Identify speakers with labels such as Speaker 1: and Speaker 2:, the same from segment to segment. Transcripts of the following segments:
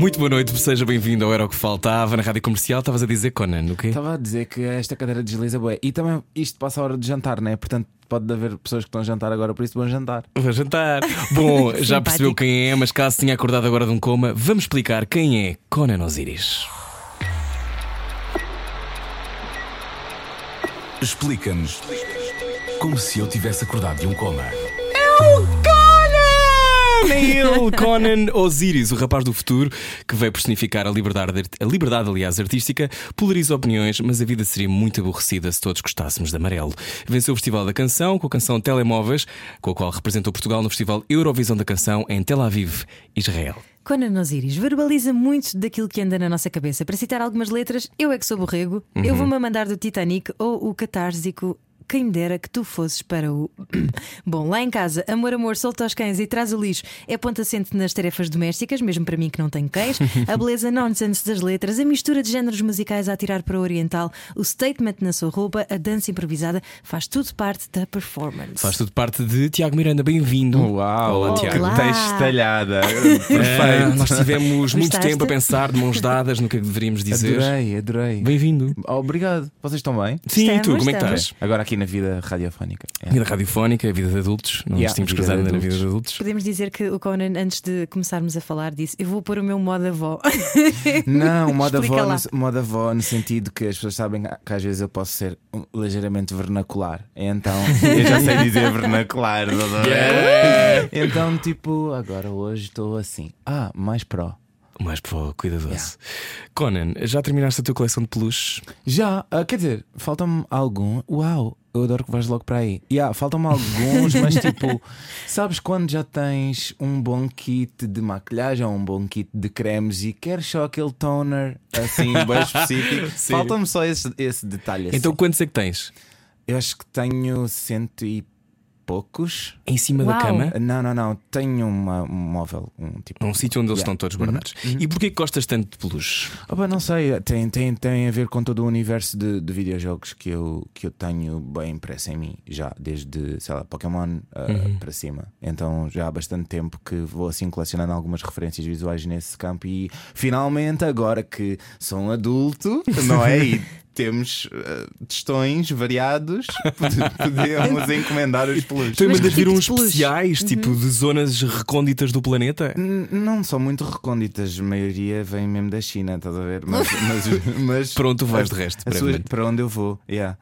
Speaker 1: Muito boa noite, seja bem-vindo ao Era o que Faltava na Rádio Comercial. Estavas a dizer, Conan, o quê?
Speaker 2: Estava a dizer que esta cadeira desliza bué. E também isto passa a hora de jantar, né? Portanto, pode haver pessoas que estão a jantar agora, por isso vão jantar.
Speaker 1: Vou jantar. Bom, já percebeu quem é, mas caso tenha acordado agora de um coma, vamos explicar quem é Conan Osiris.
Speaker 3: Explica-nos como se eu tivesse acordado de um coma.
Speaker 1: Ele, Conan Osiris, o rapaz do futuro que veio personificar a liberdade, a liberdade, aliás, artística, polariza opiniões, mas a vida seria muito aborrecida se todos gostássemos de amarelo. Venceu o Festival da Canção com a canção Telemóveis, com a qual representou Portugal no Festival Eurovisão da Canção em Tel Aviv, Israel.
Speaker 4: Conan Osiris verbaliza muito daquilo que anda na nossa cabeça. Para citar algumas letras, eu é que sou borrego, eu vou-me a mandar do Titanic ou o catársico. Quem me dera que tu fosses para o. Bom, lá em casa, amor, amor, solta aos cães e traz o lixo é ponto assente nas tarefas domésticas, mesmo para mim que não tenho cães. A beleza nonsense das letras, a mistura de géneros musicais a atirar para o oriental, o statement na sua roupa, a dança improvisada, faz tudo parte da performance.
Speaker 1: Faz tudo parte de Tiago Miranda, bem-vindo.
Speaker 2: Uau!
Speaker 1: Olá. Tiago.
Speaker 4: Olá.
Speaker 2: Texto talhada.
Speaker 1: Ah,
Speaker 2: Perfeito.
Speaker 1: nós tivemos muito
Speaker 4: Gostaste?
Speaker 1: tempo a pensar de mãos dadas no que é que deveríamos dizer.
Speaker 2: Adorei, adorei.
Speaker 1: Bem-vindo.
Speaker 2: Obrigado. Vocês estão bem?
Speaker 1: Sim, e tu,
Speaker 4: Estamos,
Speaker 1: como é que
Speaker 4: estamos.
Speaker 1: estás?
Speaker 2: Agora aqui na vida radiofónica. É.
Speaker 1: Vida radiofónica, vida de adultos. Não
Speaker 2: Yeah,
Speaker 1: nos tínhamos cruzado na vida
Speaker 2: adultos.
Speaker 1: de adultos.
Speaker 4: Podemos dizer que o Conan, antes de começarmos a falar, disse: Eu vou pôr o meu modo avó.
Speaker 2: Não,
Speaker 4: Explica
Speaker 2: avó, no, moda avó no sentido que as pessoas sabem que às vezes eu posso ser um, ligeiramente vernacular. Então, eu já sei dizer vernacular. a? Então, tipo, agora hoje estou assim. Ah, mais pró.
Speaker 1: Mais pô, cuidadoso. Conan, já terminaste a tua coleção de peluches?
Speaker 2: Já, ah, quer dizer, faltam-me algum. Uau, eu adoro que vais logo para aí. Yeah, faltam-me alguns, mas tipo, sabes quando já tens um bom kit de maquilhagem ou um bom kit de cremes e queres só aquele toner assim, bem específico?
Speaker 1: Sim.
Speaker 2: Falta-me só esse, esse detalhe. assim.
Speaker 1: Então quantos é que tens?
Speaker 2: eu acho que tenho cento e poucos.
Speaker 1: Em cima da
Speaker 4: Uau.
Speaker 1: cama?
Speaker 2: Não, não, não. Tenho uma- um móvel, um tipo.
Speaker 1: Num sítio onde eles
Speaker 2: Yeah.
Speaker 1: estão todos guardados. E porquê que gostas tanto de peluches?
Speaker 2: Opa, não sei, tem, tem, tem a ver com todo o universo de, de videojogos que eu, que eu tenho bem impresso em mim, já desde, sei lá, Pokémon uh, para cima. Então já há bastante tempo que vou assim colecionando algumas referências visuais nesse campo e finalmente, agora que sou um adulto, não é? E temos uh, testões variados, pod- podemos encomendar os peluches.
Speaker 1: Tu
Speaker 4: Mas
Speaker 1: mandas vir
Speaker 4: tipo
Speaker 1: uns
Speaker 4: de peluche?
Speaker 1: especiais, tipo de zonas recônditas do planeta?
Speaker 2: N- Não são muito recônditas, a maioria vem mesmo da China, estás a ver? Mas, mas, mas
Speaker 1: Para onde tu vais de resto,
Speaker 2: sua- para onde eu vou, yeah.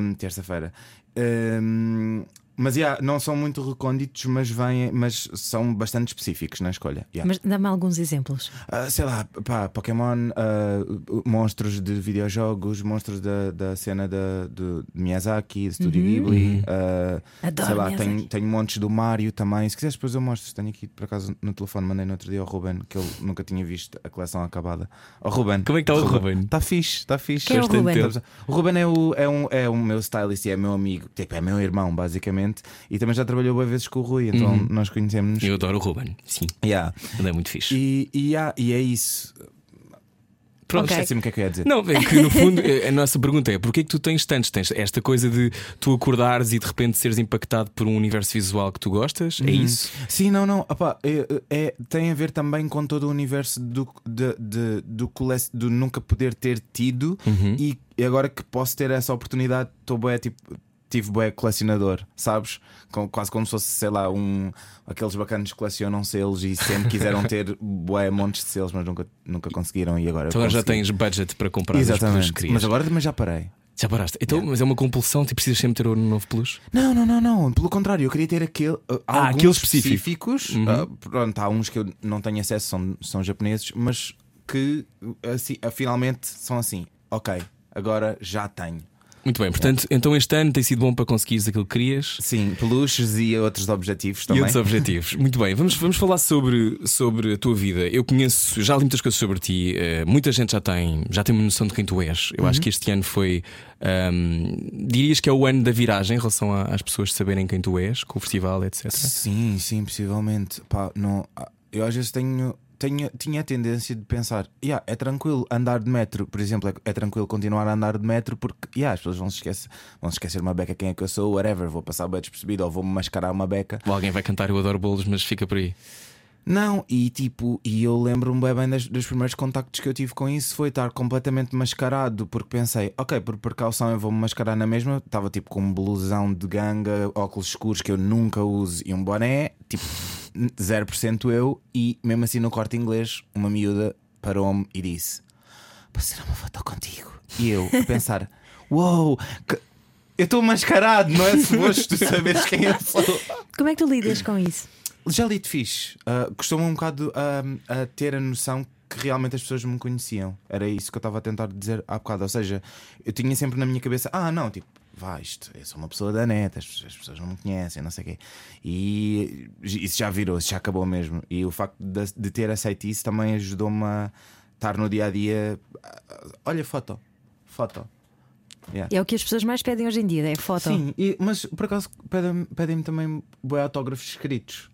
Speaker 2: um, terça-feira. Um, mas yeah, não são muito recônditos, mas, vêm, mas são bastante específicos na escolha. yeah.
Speaker 4: Mas dá-me alguns exemplos.
Speaker 2: Ah, sei lá, pá, Pokémon, ah, monstros de videojogos, monstros da, da cena da, do de Miyazaki, do Estúdio Ghibli. ah,
Speaker 4: Adoro
Speaker 2: sei lá,
Speaker 4: Miyazaki.
Speaker 2: tenho, tenho montes do Mario também. Se quiseres, depois eu mostro. Tenho aqui por acaso no telefone, mandei no outro dia ao Ruben, que ele nunca tinha visto a coleção acabada. Ao Ruben.
Speaker 1: Como é que está o Ruben?
Speaker 2: Está fixe, está fixe.
Speaker 4: Quem é o Ruben?
Speaker 2: O Ruben é o, é, um, é o meu stylist e é meu amigo, tipo, é meu irmão, basicamente. E também já trabalhou boas vezes com o Rui, então
Speaker 1: Uhum.
Speaker 2: nós conhecemos.
Speaker 1: Eu adoro o Ruben, sim.
Speaker 2: Yeah.
Speaker 1: Ele é muito fixe.
Speaker 2: E, e, yeah, e é isso. Pronto,
Speaker 4: Ok.
Speaker 2: esqueci-me o que é que eu ia dizer.
Speaker 1: Não, é que no fundo a a nossa pergunta é porquê é que tu tens tantos? Tens esta coisa de tu acordares e de repente seres impactado por um universo visual que tu gostas? É isso?
Speaker 2: Sim, não, não. Opá, é, é- tem a ver também com todo o universo do, de, de- do, do nunca poder ter tido
Speaker 1: Uhum.
Speaker 2: e agora que posso ter essa oportunidade, estou bué, tipo. Tive bué colecionador, sabes? Com- quase como se fosse, sei lá, um, aqueles bacanas que colecionam selos e sempre quiseram ter bué montes de selos, mas nunca, nunca conseguiram. E agora,
Speaker 1: Então agora já tens budget para comprar
Speaker 2: Exatamente.
Speaker 1: que.
Speaker 2: Mas agora também já parei.
Speaker 1: Já paraste. Então, mas é uma compulsão, tu precisas sempre ter um novo peluche?
Speaker 2: Não, não, não, não. Pelo contrário, eu queria ter aquele. uh,
Speaker 1: Ah,
Speaker 2: alguns
Speaker 1: aquele específico.
Speaker 2: específicos.
Speaker 1: Uhum.
Speaker 2: uh, pronto, há uns que eu não tenho acesso, são, são japoneses, mas que assim, uh, finalmente são assim. Ok, agora já tenho.
Speaker 1: Muito bem, portanto, então este ano tem sido bom para conseguires aquilo que querias.
Speaker 2: Sim, peluches e outros objetivos
Speaker 1: E
Speaker 2: também.
Speaker 1: outros objetivos. Muito bem, vamos, vamos falar sobre, sobre a tua vida. Eu conheço, já li muitas coisas sobre ti. eh, muita gente já tem, já tem uma noção de quem tu és. Eu
Speaker 2: Uhum.
Speaker 1: acho que este ano foi. ahm, dirias que é o ano da viragem em relação a- às pessoas saberem quem tu és, com o festival, etc.
Speaker 2: Sim, sim, possivelmente. Pá, não, eu às vezes tenho, tenho, tinha a tendência de pensar: yeah, é tranquilo andar de metro, por exemplo, é, é tranquilo continuar a andar de metro porque yeah, as pessoas vão se esquecer, vão se esquecer uma beca quem é que eu sou, whatever, vou passar bem despercebido ou vou-me mascarar uma beca.
Speaker 1: Ou alguém vai cantar Eu Adoro Bolos, mas fica por aí.
Speaker 2: Não, e tipo, e eu lembro-me bem, das- dos primeiros contactos que eu tive com isso foi estar completamente mascarado, porque pensei, ok, por precaução eu vou-me mascarar na mesma. Estava tipo com um blusão de ganga, óculos escuros que eu nunca uso e um boné, tipo 0% eu, e mesmo assim no corte inglês, uma miúda parou-me e disse: Posso uma foto contigo? E eu a pensar: Uou, que- eu estou mascarado, não é suposto saberes quem eu sou.
Speaker 4: Como é que tu lidas com isso?
Speaker 2: Já de fixe. Uh, Costumo um bocado a- a ter a noção que realmente as pessoas me conheciam. Era isso que eu estava a tentar dizer há bocado. Ou seja, eu tinha sempre na minha cabeça: ah, não, tipo, vá, isto, eu sou uma pessoa da neta, as, pessoas- as pessoas não me conhecem, não sei o quê. E isso já virou, isso já acabou mesmo. E o facto de, de ter aceito isso também ajudou-me a estar no dia a dia. Olha, foto, foto. Yeah.
Speaker 4: É o que as pessoas mais pedem hoje em dia, é foto.
Speaker 2: Sim, e- mas por acaso pedem- pedem-me também bué autógrafos escritos.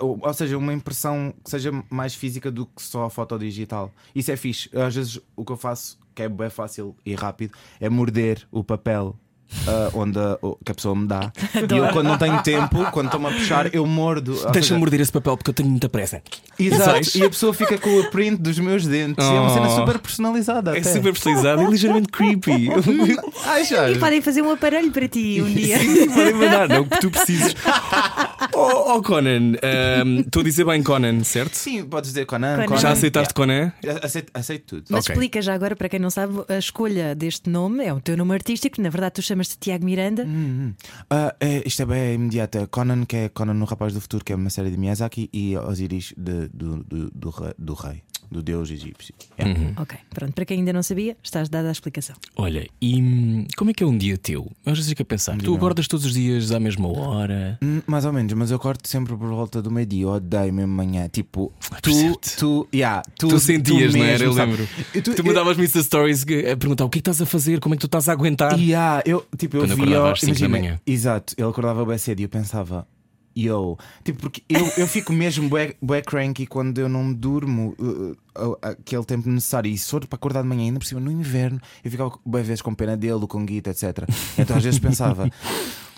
Speaker 2: Ou, ou seja, uma impressão que seja mais física do que só a foto digital. Isso é fixe. Às vezes o que eu faço, que é bem fácil e rápido, é morder o papel. Ah, onde a, que a pessoa me dá e eu, quando não tenho tempo, quando estou-me a puxar, eu mordo.
Speaker 1: Deixa-me morder esse papel porque eu tenho muita pressa.
Speaker 2: Exato, e a pessoa fica com o print dos meus dentes. E é uma cena
Speaker 1: Oh.
Speaker 2: super personalizada.
Speaker 1: É
Speaker 2: até.
Speaker 1: super personalizado e ligeiramente creepy.
Speaker 2: Achas?
Speaker 4: E podem fazer um aparelho para ti um dia.
Speaker 1: Sim, podem mandar, não o que tu precises. Oh, oh, Conan, ahm, estou a dizer bem Conan, certo?
Speaker 2: Sim, podes dizer Conan.
Speaker 4: Conan.
Speaker 2: Conan.
Speaker 1: Já aceitaste Conan?
Speaker 2: Yeah. Aceito, aceito tudo.
Speaker 4: Mas
Speaker 1: Ok.
Speaker 4: explica já agora, para quem não sabe, a escolha deste nome é o teu nome artístico, na verdade tu chamas-te Tiago Miranda.
Speaker 2: Ah, é, isto é bem imediata. Conan, que é Conan no Rapaz do Futuro, que é uma série de Miyazaki, e Osiris de- do, do, do, do rei, do deus egípcio. Yeah.
Speaker 1: Uhum.
Speaker 4: Ok, pronto, para quem ainda não sabia, estás dada a explicação.
Speaker 1: Olha, e hum, como é que é um dia teu? Eu às vezes fico a pensar, tu acordas todos os dias à mesma hora?
Speaker 2: Hum, Mais ou menos, mas eu corto sempre por volta do meio-dia. Eu odeio mesmo manhã. Tipo, tu,
Speaker 1: percebo-te.
Speaker 2: tu, yeah, tu,
Speaker 1: Tu sentias, não era?
Speaker 2: mesmo,
Speaker 1: Eu
Speaker 2: sabe?
Speaker 1: lembro.
Speaker 2: Eu-
Speaker 1: Tu mandavas-me Insta Stories a perguntar o que é que estás a fazer, como é que tu estás a aguentar.
Speaker 2: Yeah, eu, tipo, eu
Speaker 1: Quando
Speaker 2: via.
Speaker 1: acordava às cinco da
Speaker 2: imagina,
Speaker 1: manhã.
Speaker 2: Exato, ele acordava bem cedo e eu pensava. Yo, tipo, porque eu, eu fico mesmo bué, bué cranky quando eu não durmo uh, uh, aquele tempo necessário. E se for para acordar de manhã, ainda por cima no inverno, eu ficava bué vezes com pena dele, com guita, etc. Então às vezes pensava.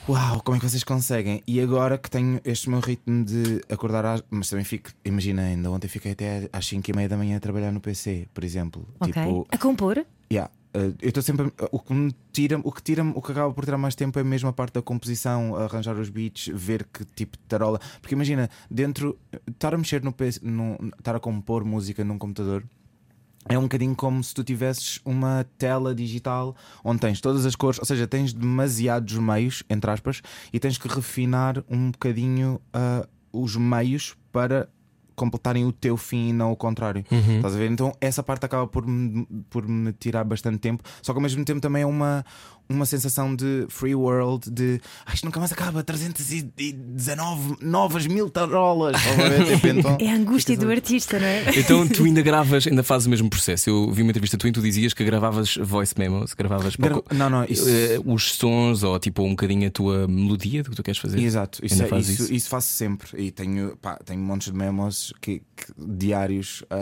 Speaker 2: Uau, como é que vocês conseguem? E agora que tenho este meu ritmo de acordar às. Mas também fico, imagina, ainda ontem fiquei até às 5 e meia da manhã a trabalhar no PC, por exemplo.
Speaker 4: Ok.
Speaker 2: Tipo,
Speaker 4: A compor?
Speaker 2: Yeah. Uh, eu estou sempre. O que me tira, o que tira, o que acaba por tirar mais tempo é mesmo a parte da composição, arranjar os beats, ver que tipo de tarola. Porque imagina, dentro, estar a mexer no PC, estar a compor música num computador. É um bocadinho como se tu tivesses uma tela digital onde tens todas as cores, ou seja, tens demasiados meios, entre aspas, e tens que refinar um bocadinho uh, os meios para completarem o teu fim e não o contrário. Estás a ver? Então essa parte acaba por me, por me tirar bastante tempo, só que ao mesmo tempo também é uma, uma sensação de free world, de "Ah, isto nunca mais acaba, 319 novas mil tarolas. Tipo, então,
Speaker 4: É a angústia do artista, não é?
Speaker 1: Então tu ainda gravas, ainda fazes o mesmo processo. Eu vi uma entrevista tua e tu dizias que gravavas voice memos, gravavas
Speaker 2: Gra-
Speaker 1: pouco-
Speaker 2: Não, não, isso.
Speaker 1: eh, os sons ou tipo um bocadinho a tua melodia do que tu queres fazer.
Speaker 2: Exato, isso,
Speaker 1: Ainda
Speaker 2: é-
Speaker 1: fazes
Speaker 2: isso,
Speaker 1: isso?
Speaker 2: isso faço sempre. E tenho, pá, tenho montes de memos que, que- diários a,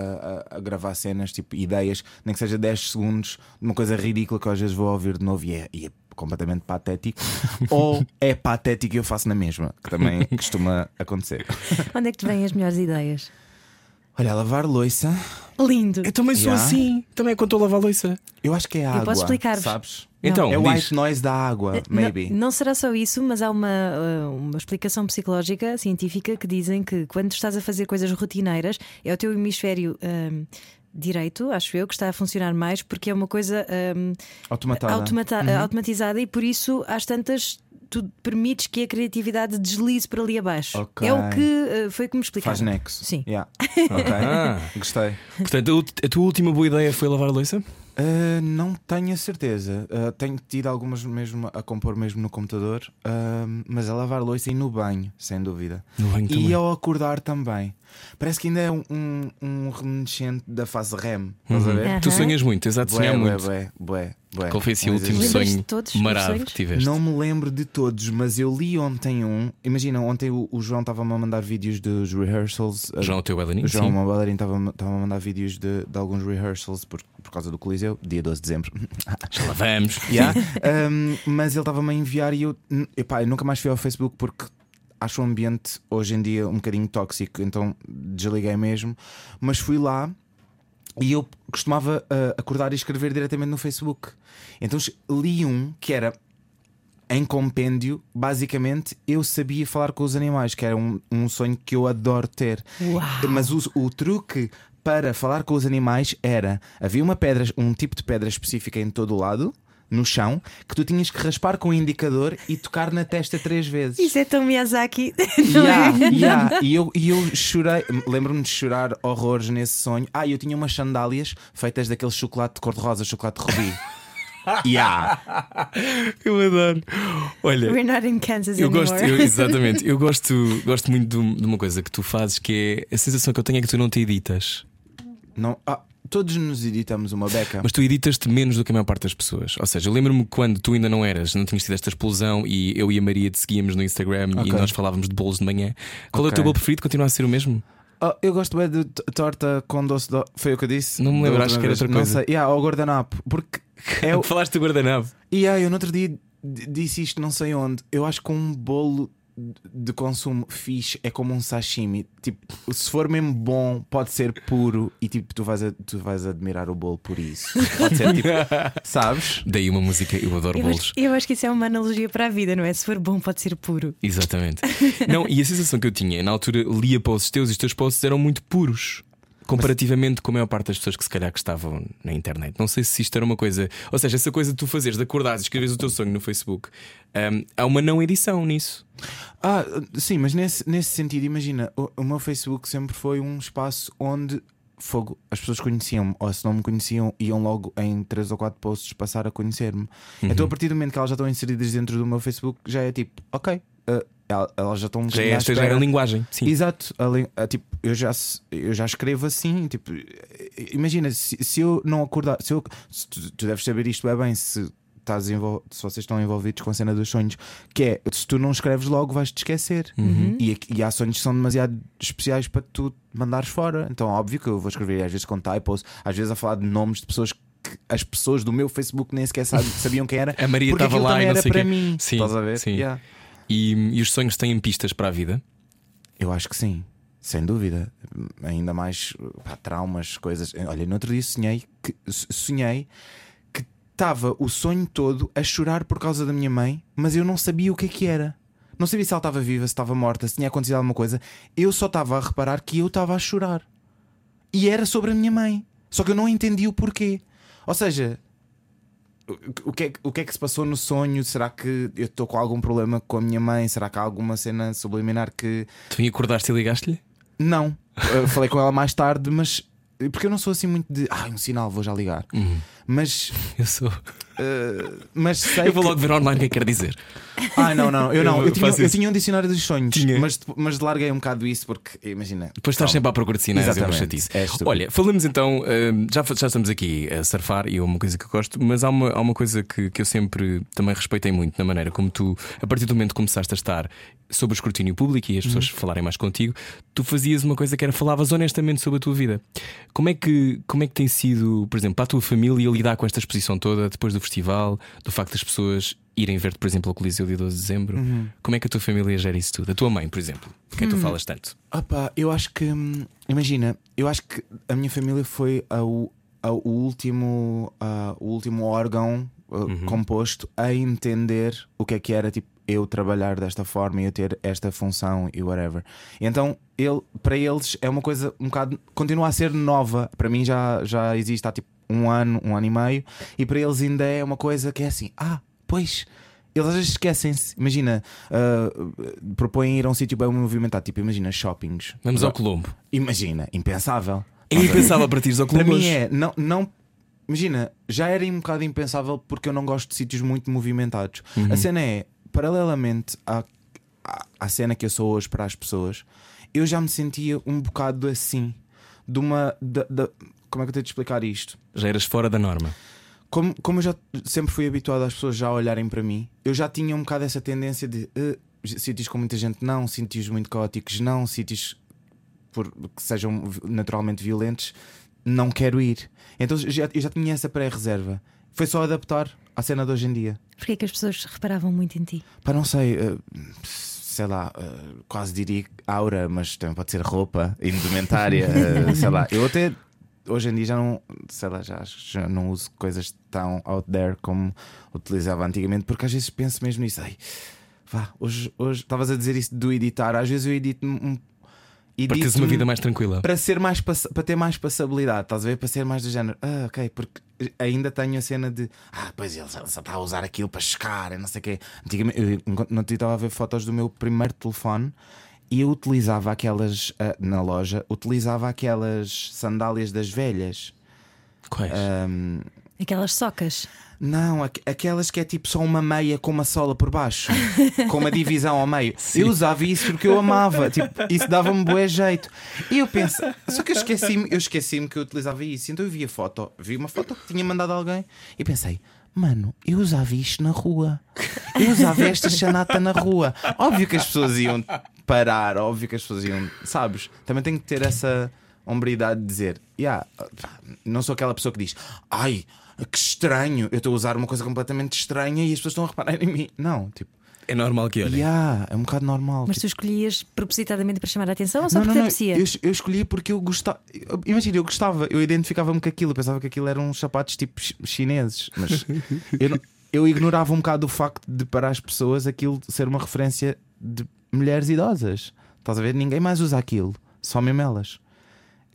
Speaker 2: a- a gravar cenas, tipo ideias, nem que seja 10 segundos, de uma coisa ridícula que eu às vezes vou ouvir de novo e é, e é completamente patético. Ou é patético e eu faço na mesma, que também costuma acontecer.
Speaker 4: Onde é que te vêm as melhores ideias?
Speaker 2: Olha, lavar louça,
Speaker 4: Lindo!
Speaker 1: Eu também sou
Speaker 2: Yeah.
Speaker 1: assim, também é quando estou a lavar a louça.
Speaker 2: eu acho que é água.
Speaker 4: posso explicar-vos.
Speaker 2: Sabes?
Speaker 1: Então,
Speaker 2: É o
Speaker 1: diz.
Speaker 2: white noise da água,
Speaker 4: Eh,
Speaker 2: maybe.
Speaker 4: Não, não será só isso, mas há uma, uh, uma explicação psicológica, científica, que dizem que quando tu estás a fazer coisas rotineiras, é o teu hemisfério um, direito, acho eu, que está a funcionar mais, porque é uma coisa um,
Speaker 2: Automatada.
Speaker 4: automata- automatizada e por isso, às tantas. Tu permites que a criatividade deslize para ali abaixo.
Speaker 2: Ok.
Speaker 4: É o que uh, foi que me explicaram.
Speaker 2: Faz nexo.
Speaker 4: Sim.
Speaker 2: Yeah. Ok.
Speaker 1: Ah.
Speaker 2: Gostei.
Speaker 1: Portanto, a tua última boa ideia foi lavar a louça?
Speaker 2: Uh, não tenho a certeza. Uh, tenho tido algumas mesmo a compor mesmo no computador, uh, mas a lavar louça e no banho, sem dúvida.
Speaker 1: No banho
Speaker 2: e
Speaker 1: também.
Speaker 2: ao acordar também. Parece que ainda é um, um, um reminiscente da fase REM. Estás a
Speaker 1: Uhum.
Speaker 2: ver?
Speaker 1: Tu
Speaker 4: Aham.
Speaker 1: sonhas muito, exato, sonhar
Speaker 2: Bué,
Speaker 1: muito.
Speaker 2: bué, bué, bué.
Speaker 1: Qual foi assim o
Speaker 2: Mas
Speaker 1: último sonho
Speaker 4: de todos os
Speaker 1: marado que tiveste?
Speaker 2: Não me lembro de todos, mas eu li ontem um. Imagina, ontem o, o João estava-me a mandar vídeos dos rehearsals.
Speaker 1: João, o teu bailarino?
Speaker 2: O João, o meu bailarino, estava-me estava a mandar vídeos de, de alguns rehearsals por, por causa do Coliseu, dia 12 de dezembro.
Speaker 1: Já lá vamos.
Speaker 2: Yeah. Um, mas ele estava-me a enviar e eu, epá, eu nunca mais fui ao Facebook porque acho o ambiente hoje em dia um bocadinho tóxico, então desliguei mesmo. Mas fui lá e eu costumava uh, acordar e escrever diretamente no Facebook. Então li um que era em compêndio, basicamente, eu sabia falar com os animais, que era um, um sonho que eu adoro ter.
Speaker 4: Uau.
Speaker 2: Mas o, o truque para falar com os animais era: havia uma pedra, um tipo de pedra específica em todo o lado, no chão, que tu tinhas que raspar com o indicador e tocar na testa três vezes.
Speaker 4: Isso é tão Miyazaki. não
Speaker 2: Yeah,
Speaker 4: é?
Speaker 2: yeah. E, eu, e eu chorei, lembro-me de chorar horrores nesse sonho. Ah, eu tinha umas sandálias feitas daquele chocolate de cor-de-rosa, chocolate de rubi. yeah.
Speaker 1: Eu adoro. Olha.
Speaker 4: We're not in Kansas
Speaker 1: Eu
Speaker 4: anymore.
Speaker 1: gosto, eu- exatamente, eu gosto, gosto muito de, de uma coisa que tu fazes que é a sensação que eu tenho é que tu não te editas,
Speaker 2: Não, ah, todos nos editamos uma beca.
Speaker 1: mas tu editas-te menos do que a maior parte das pessoas. Ou seja, eu lembro-me quando tu ainda não eras, não tinhas tido esta explosão e eu e a Maria te seguíamos no Instagram e
Speaker 2: Ok.
Speaker 1: nós falávamos de bolos de manhã. Qual é o teu bolo preferido? Continua a ser o mesmo?
Speaker 2: Ah, eu gosto bem de torta com doce de... Foi o que eu disse?
Speaker 1: Não me lembro, acho que era outra
Speaker 2: Não
Speaker 1: coisa.
Speaker 2: sei. Yeah, ao guardanapo. Porque é o...
Speaker 1: Falaste do guardanapo.
Speaker 2: E aí, eu no outro dia disse isto, não sei onde. Eu acho que um bolo de consumo fixe é como um sashimi. Tipo, se for mesmo bom, pode ser puro e tipo, tu vais, a- tu vais admirar o bolo por isso. Pode ser tipo, sabes?
Speaker 1: Daí uma música, eu adoro
Speaker 4: Eu
Speaker 1: bolos.
Speaker 4: acho, eu acho que isso é uma analogia para a vida, não é? Se for bom, pode ser puro.
Speaker 1: Exatamente. Não, e a sensação que eu tinha, na altura lia posts teus e os teus posts eram muito puros. Comparativamente com a maior parte das pessoas que se calhar que estavam na internet. Não sei se isto era uma coisa. Ou seja, essa coisa de tu fazeres, de acordares e escreveres o teu sonho no Facebook, hum, há uma não edição nisso.
Speaker 2: Ah, sim, mas nesse, nesse sentido, imagina, o, o meu Facebook sempre foi um espaço onde fogo, as pessoas conheciam-me, ou se não me conheciam, iam logo em três ou quatro posts passar a conhecer-me.
Speaker 1: Uhum.
Speaker 2: Então, a partir do momento que elas já estão inseridas dentro do meu Facebook, já é tipo, ok, el- elas já estão um
Speaker 1: Já é esta já era a linguagem. Sim.
Speaker 2: Exato, a a, tipo, eu já, eu já escrevo assim. Tipo, imagina, se, se eu não acordar, se eu, se tu, tu deves saber isto é bem, se, estás se vocês estão envolvidos com a cena dos sonhos, que é se tu não escreves logo, vais te esquecer.
Speaker 1: Uhum.
Speaker 2: E, aqui- e há sonhos que são demasiado especiais para tu mandares fora. Então, óbvio que eu vou escrever às vezes com typos, às vezes a falar de nomes de pessoas que as pessoas do meu Facebook nem sequer sabiam quem era.
Speaker 1: A Maria estava lá e não
Speaker 2: era
Speaker 1: sei
Speaker 2: para
Speaker 1: quê.
Speaker 2: mim.
Speaker 1: Sim,
Speaker 2: Estás a ver?
Speaker 1: sim.
Speaker 2: Yeah.
Speaker 1: E, e os sonhos têm pistas para a vida.
Speaker 2: Eu acho que sim, sem dúvida. Ainda mais pá, traumas, coisas. Olha, no outro dia sonhei que sonhei que estava o sonho todo a chorar por causa da minha mãe, mas eu não sabia o que é que era. Não sabia se ela estava viva, se estava morta, se tinha acontecido alguma coisa. Eu só estava a reparar que eu estava a chorar. E era sobre a minha mãe. Só que eu não entendi o porquê. Ou seja, o- que, é, que- o que é que se passou no sonho? Será que eu estou com algum problema com a minha mãe? Será que há alguma cena subliminar que
Speaker 1: Tu acordaste e ligaste-lhe?
Speaker 2: não. Falei com ela mais tarde, mas. Porque eu não sou assim muito de. Ah, um sinal, vou já ligar. Mas.
Speaker 1: Eu sou.
Speaker 2: Eh, mas sei.
Speaker 1: Eu vou
Speaker 2: que-
Speaker 1: logo ver online o que é que quer dizer.
Speaker 2: Ah, não, não. Eu não.
Speaker 1: Eu
Speaker 2: Eu, tinha, eu tinha um dicionário dos sonhos.
Speaker 1: Tinha.
Speaker 2: Mas, mas larguei um bocado isso porque, imagina.
Speaker 1: Depois estás sempre à procura de sinais, é uma
Speaker 2: Exatamente.
Speaker 1: chatice.
Speaker 2: É.
Speaker 1: Olha, falamos então, hum, já, já estamos aqui a surfar e é uma coisa que eu gosto, mas há uma, há uma coisa que, que eu sempre também respeitei muito na maneira como tu, a partir do momento que começaste a estar sob o escrutínio público e as pessoas
Speaker 2: Uhum.
Speaker 1: falarem mais contigo, tu fazias uma coisa que era falavas honestamente sobre a tua vida. Como é que, como é que tem sido, por exemplo, para a tua família lidar com esta exposição toda depois do festival, do facto das pessoas irem ver-te, por exemplo, ao Coliseu dia 12 de dezembro?
Speaker 2: Uhum.
Speaker 1: Como é que a tua família gera isso tudo? A tua mãe, por exemplo, de quem tu falas tanto?
Speaker 2: Opa, eu acho que. hum, Imagina, eu acho que a minha família foi a, o, último, a- o último órgão uh, composto a entender o que é que era tipo eu trabalhar desta forma e eu ter esta função e whatever. Então, ele, para eles é uma coisa um bocado. continua a ser nova. Para mim já, já existe há tipo um ano, um ano e meio, e para eles ainda é uma coisa que é assim: ah, pois. Eles às vezes esquecem-se. Imagina, uh, propõem ir a um sítio bem movimentado. Tipo, imagina shoppings.
Speaker 1: Vamos ao Colombo.
Speaker 2: Imagina, impensável.
Speaker 1: É impensável para ti ao
Speaker 2: Para
Speaker 1: Colombo
Speaker 2: mim
Speaker 1: hoje.
Speaker 2: é, não, não, imagina, já era um bocado impensável porque eu não gosto de sítios muito movimentados. A cena é, paralelamente à, à, à cena que eu sou hoje para as pessoas, eu já me sentia um bocado assim. De uma. da- da- como é que eu tenho de explicar isto?
Speaker 1: Já eras fora da norma.
Speaker 2: Como, como eu já sempre fui habituado às pessoas já olharem para mim, eu já tinha um bocado essa tendência de eh, sítios com muita gente, não, sítios muito caóticos, não, sítios por, que sejam naturalmente violentos, não quero ir. Então já, eu já tinha essa pré-reserva. Foi só adaptar à cena de hoje em dia.
Speaker 4: Porquê que as pessoas reparavam muito em ti?
Speaker 2: Para não sei, eh, sei lá, eh, quase diria aura, mas também pode ser roupa, indumentária, eh, sei lá. Eu até hoje em dia já não, sei lá, já, acho que já não uso coisas tão out there como utilizava antigamente, porque às vezes penso mesmo nisso. Ai, vá, hoje, hoje estavas a dizer isso do editar, às vezes eu edito um.
Speaker 1: Para teres uma vida mais tranquila.
Speaker 2: para ser mais para ter mais passabilidade, estás a ver? Para ser mais do género, ah, ok, porque ainda tenho a cena de ah, pois ele só está a usar aquilo para chegar, e não sei o quê. Antigamente, eu não estava a ver fotos do meu primeiro telefone e eu utilizava aquelas ah, na loja, utilizava aquelas sandálias das velhas.
Speaker 1: Quais?
Speaker 2: Ahm,
Speaker 4: Aquelas socas.
Speaker 2: não, aqu- aquelas que é tipo só uma meia com uma sola por baixo, com uma divisão ao meio. Eu usava isso porque eu amava, tipo, isso dava-me bué jeito. E eu penso, só que eu esqueci-me, eu esqueci-me que eu utilizava isso. Então eu vi a foto, vi uma foto que tinha mandado alguém e pensei. Mano, eu usava isto na rua. Eu usava esta chanata na rua. Óbvio que as pessoas iam parar, óbvio que as pessoas iam. Sabes? Também tenho que ter essa hombridade de dizer: yeah, não sou aquela pessoa que diz, ai, que estranho, eu estou a usar uma coisa completamente estranha e as pessoas estão a reparar em mim. Não, tipo,
Speaker 1: É normal que olhem.
Speaker 2: yeah, é um bocado normal.
Speaker 4: Mas
Speaker 2: Tipo,
Speaker 4: tu escolhias propositadamente para chamar a atenção ou só
Speaker 2: não,
Speaker 4: porque
Speaker 2: não,
Speaker 4: te
Speaker 2: não,
Speaker 4: apetecia?
Speaker 2: eu, eu escolhi porque eu gostava. Imagina, eu gostava, eu identificava-me com aquilo, eu pensava que aquilo eram uns sapatos tipo chi- chineses, mas eu, não- eu ignorava um bocado o facto de para as pessoas aquilo ser uma referência de mulheres idosas. Estás a ver? Ninguém mais usa aquilo, só mesmo elas.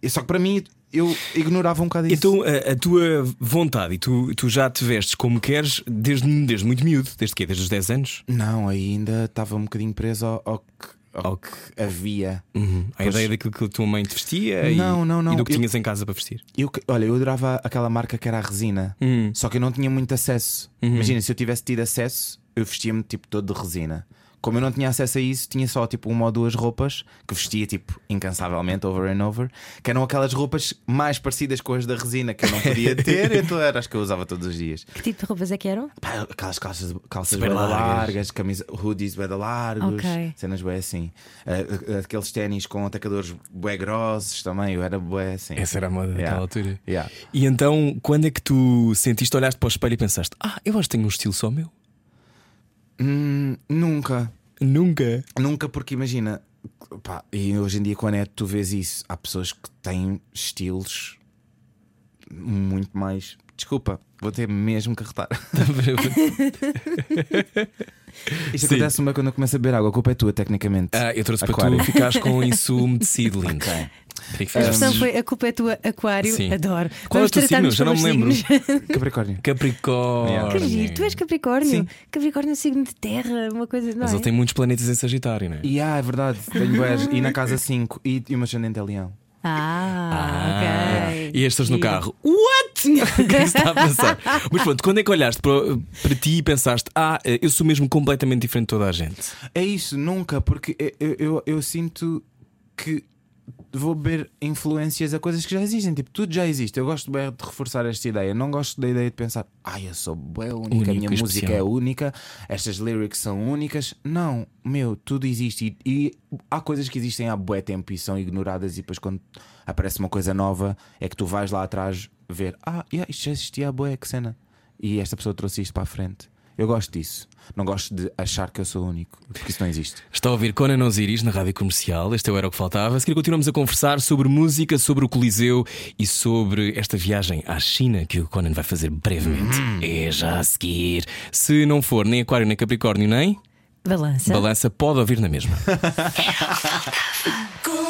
Speaker 2: Só que para mim eu ignorava um bocado isso.
Speaker 1: Então a, a tua vontade e tu, tu já te vestes como queres desde, desde muito miúdo, desde quê? Desde os 10 anos?
Speaker 2: Não, ainda estava um bocadinho preso ao, ao que, ao que havia.
Speaker 1: Uhum. A
Speaker 2: Pois.
Speaker 1: ideia daquilo que a tua mãe te vestia e,
Speaker 2: Não, não, não.
Speaker 1: e do que
Speaker 2: Eu-
Speaker 1: tinhas em casa para vestir.
Speaker 2: Eu, olha, eu adorava aquela marca que era a resina,
Speaker 1: Hum.
Speaker 2: só que eu não tinha muito acesso. Imagina, se eu tivesse tido acesso, eu vestia-me tipo todo de resina. Como eu não tinha acesso a isso, tinha só tipo uma ou duas roupas que vestia tipo incansavelmente, over and over, que eram aquelas roupas mais parecidas com as da resina que eu não podia ter, então eram as que eu usava todos os dias.
Speaker 4: Que tipo de roupas é que eram?
Speaker 2: Pá, aquelas calças, calças da
Speaker 1: largas.
Speaker 2: largas, camisa, hoodies da largos,
Speaker 4: Ok.
Speaker 2: cenas bué assim. Ah, ah, aqueles ténis com atacadores bué grossos também, eu era bué assim.
Speaker 1: Essa era a moda
Speaker 2: Yeah.
Speaker 1: naquela altura.
Speaker 2: Yeah.
Speaker 1: E então, quando é que tu sentiste, olhaste para o espelho e pensaste: Ah, eu acho que tenho um estilo só meu?
Speaker 2: Hum, nunca.
Speaker 1: Nunca.
Speaker 2: Nunca, porque imagina, pá, e hoje em dia com a net tu vês isso. Há pessoas que têm estilos muito mais. Desculpa, vou ter mesmo que arretar. Isto
Speaker 1: Sim.
Speaker 2: acontece uma quando eu começo a beber água, a culpa é tua, tecnicamente.
Speaker 1: Ah, eu trouxe
Speaker 2: Aquário.
Speaker 1: para tu ficares com isso umedecido, lindo.
Speaker 2: Ok.
Speaker 1: Queria que
Speaker 4: A expressão foi a culpa é tua, Aquário.
Speaker 1: Sim.
Speaker 4: Adoro.
Speaker 1: Qual é o
Speaker 4: Vamos
Speaker 1: teu signo? Já não me lembro.
Speaker 4: signos.
Speaker 2: Capricórnio.
Speaker 1: Capricórnio.
Speaker 4: Que giro, tu és Capricórnio.
Speaker 2: Sim.
Speaker 4: Capricórnio é um signo de terra, uma coisa. Não
Speaker 1: Mas
Speaker 4: é?
Speaker 1: ele tem muitos planetas em Sagitário, não é?
Speaker 2: E ah, é verdade, tenho. E na casa 5 e, e uma ascendente a leão.
Speaker 4: Ah, ok.
Speaker 1: E estas no carro. What? o que é que está a passar? Mas pronto, quando é que olhaste para, para ti e pensaste: Ah, eu sou mesmo completamente diferente de toda a gente?
Speaker 2: É isso, nunca, porque eu, eu, eu sinto que vou beber influências a coisas que já existem. Tipo, tudo já existe. Eu gosto bem de reforçar esta ideia. Não gosto da ideia de pensar, ai, eu sou bem única,
Speaker 1: Único
Speaker 2: a minha
Speaker 1: e
Speaker 2: música
Speaker 1: especial.
Speaker 2: é única, estas lyrics são únicas. Não, meu, tudo existe. E, e há coisas que existem há bué tempo e são ignoradas. E depois, quando aparece uma coisa nova, é que tu vais lá atrás ver, ah, yeah, isto já existia há bué, que cena. E esta pessoa trouxe isto para a frente. Eu gosto disso. Não gosto de achar que eu sou único, porque isso não existe.
Speaker 1: Está a ouvir Conan Osiris na rádio comercial. Este era o que faltava. A seguir continuamos a conversar sobre música, sobre o Coliseu e sobre esta viagem à China que o Conan vai fazer brevemente. É já a seguir. Se não for nem Aquário, nem Capricórnio, nem
Speaker 4: Balança.
Speaker 1: Balança, pode ouvir na mesma.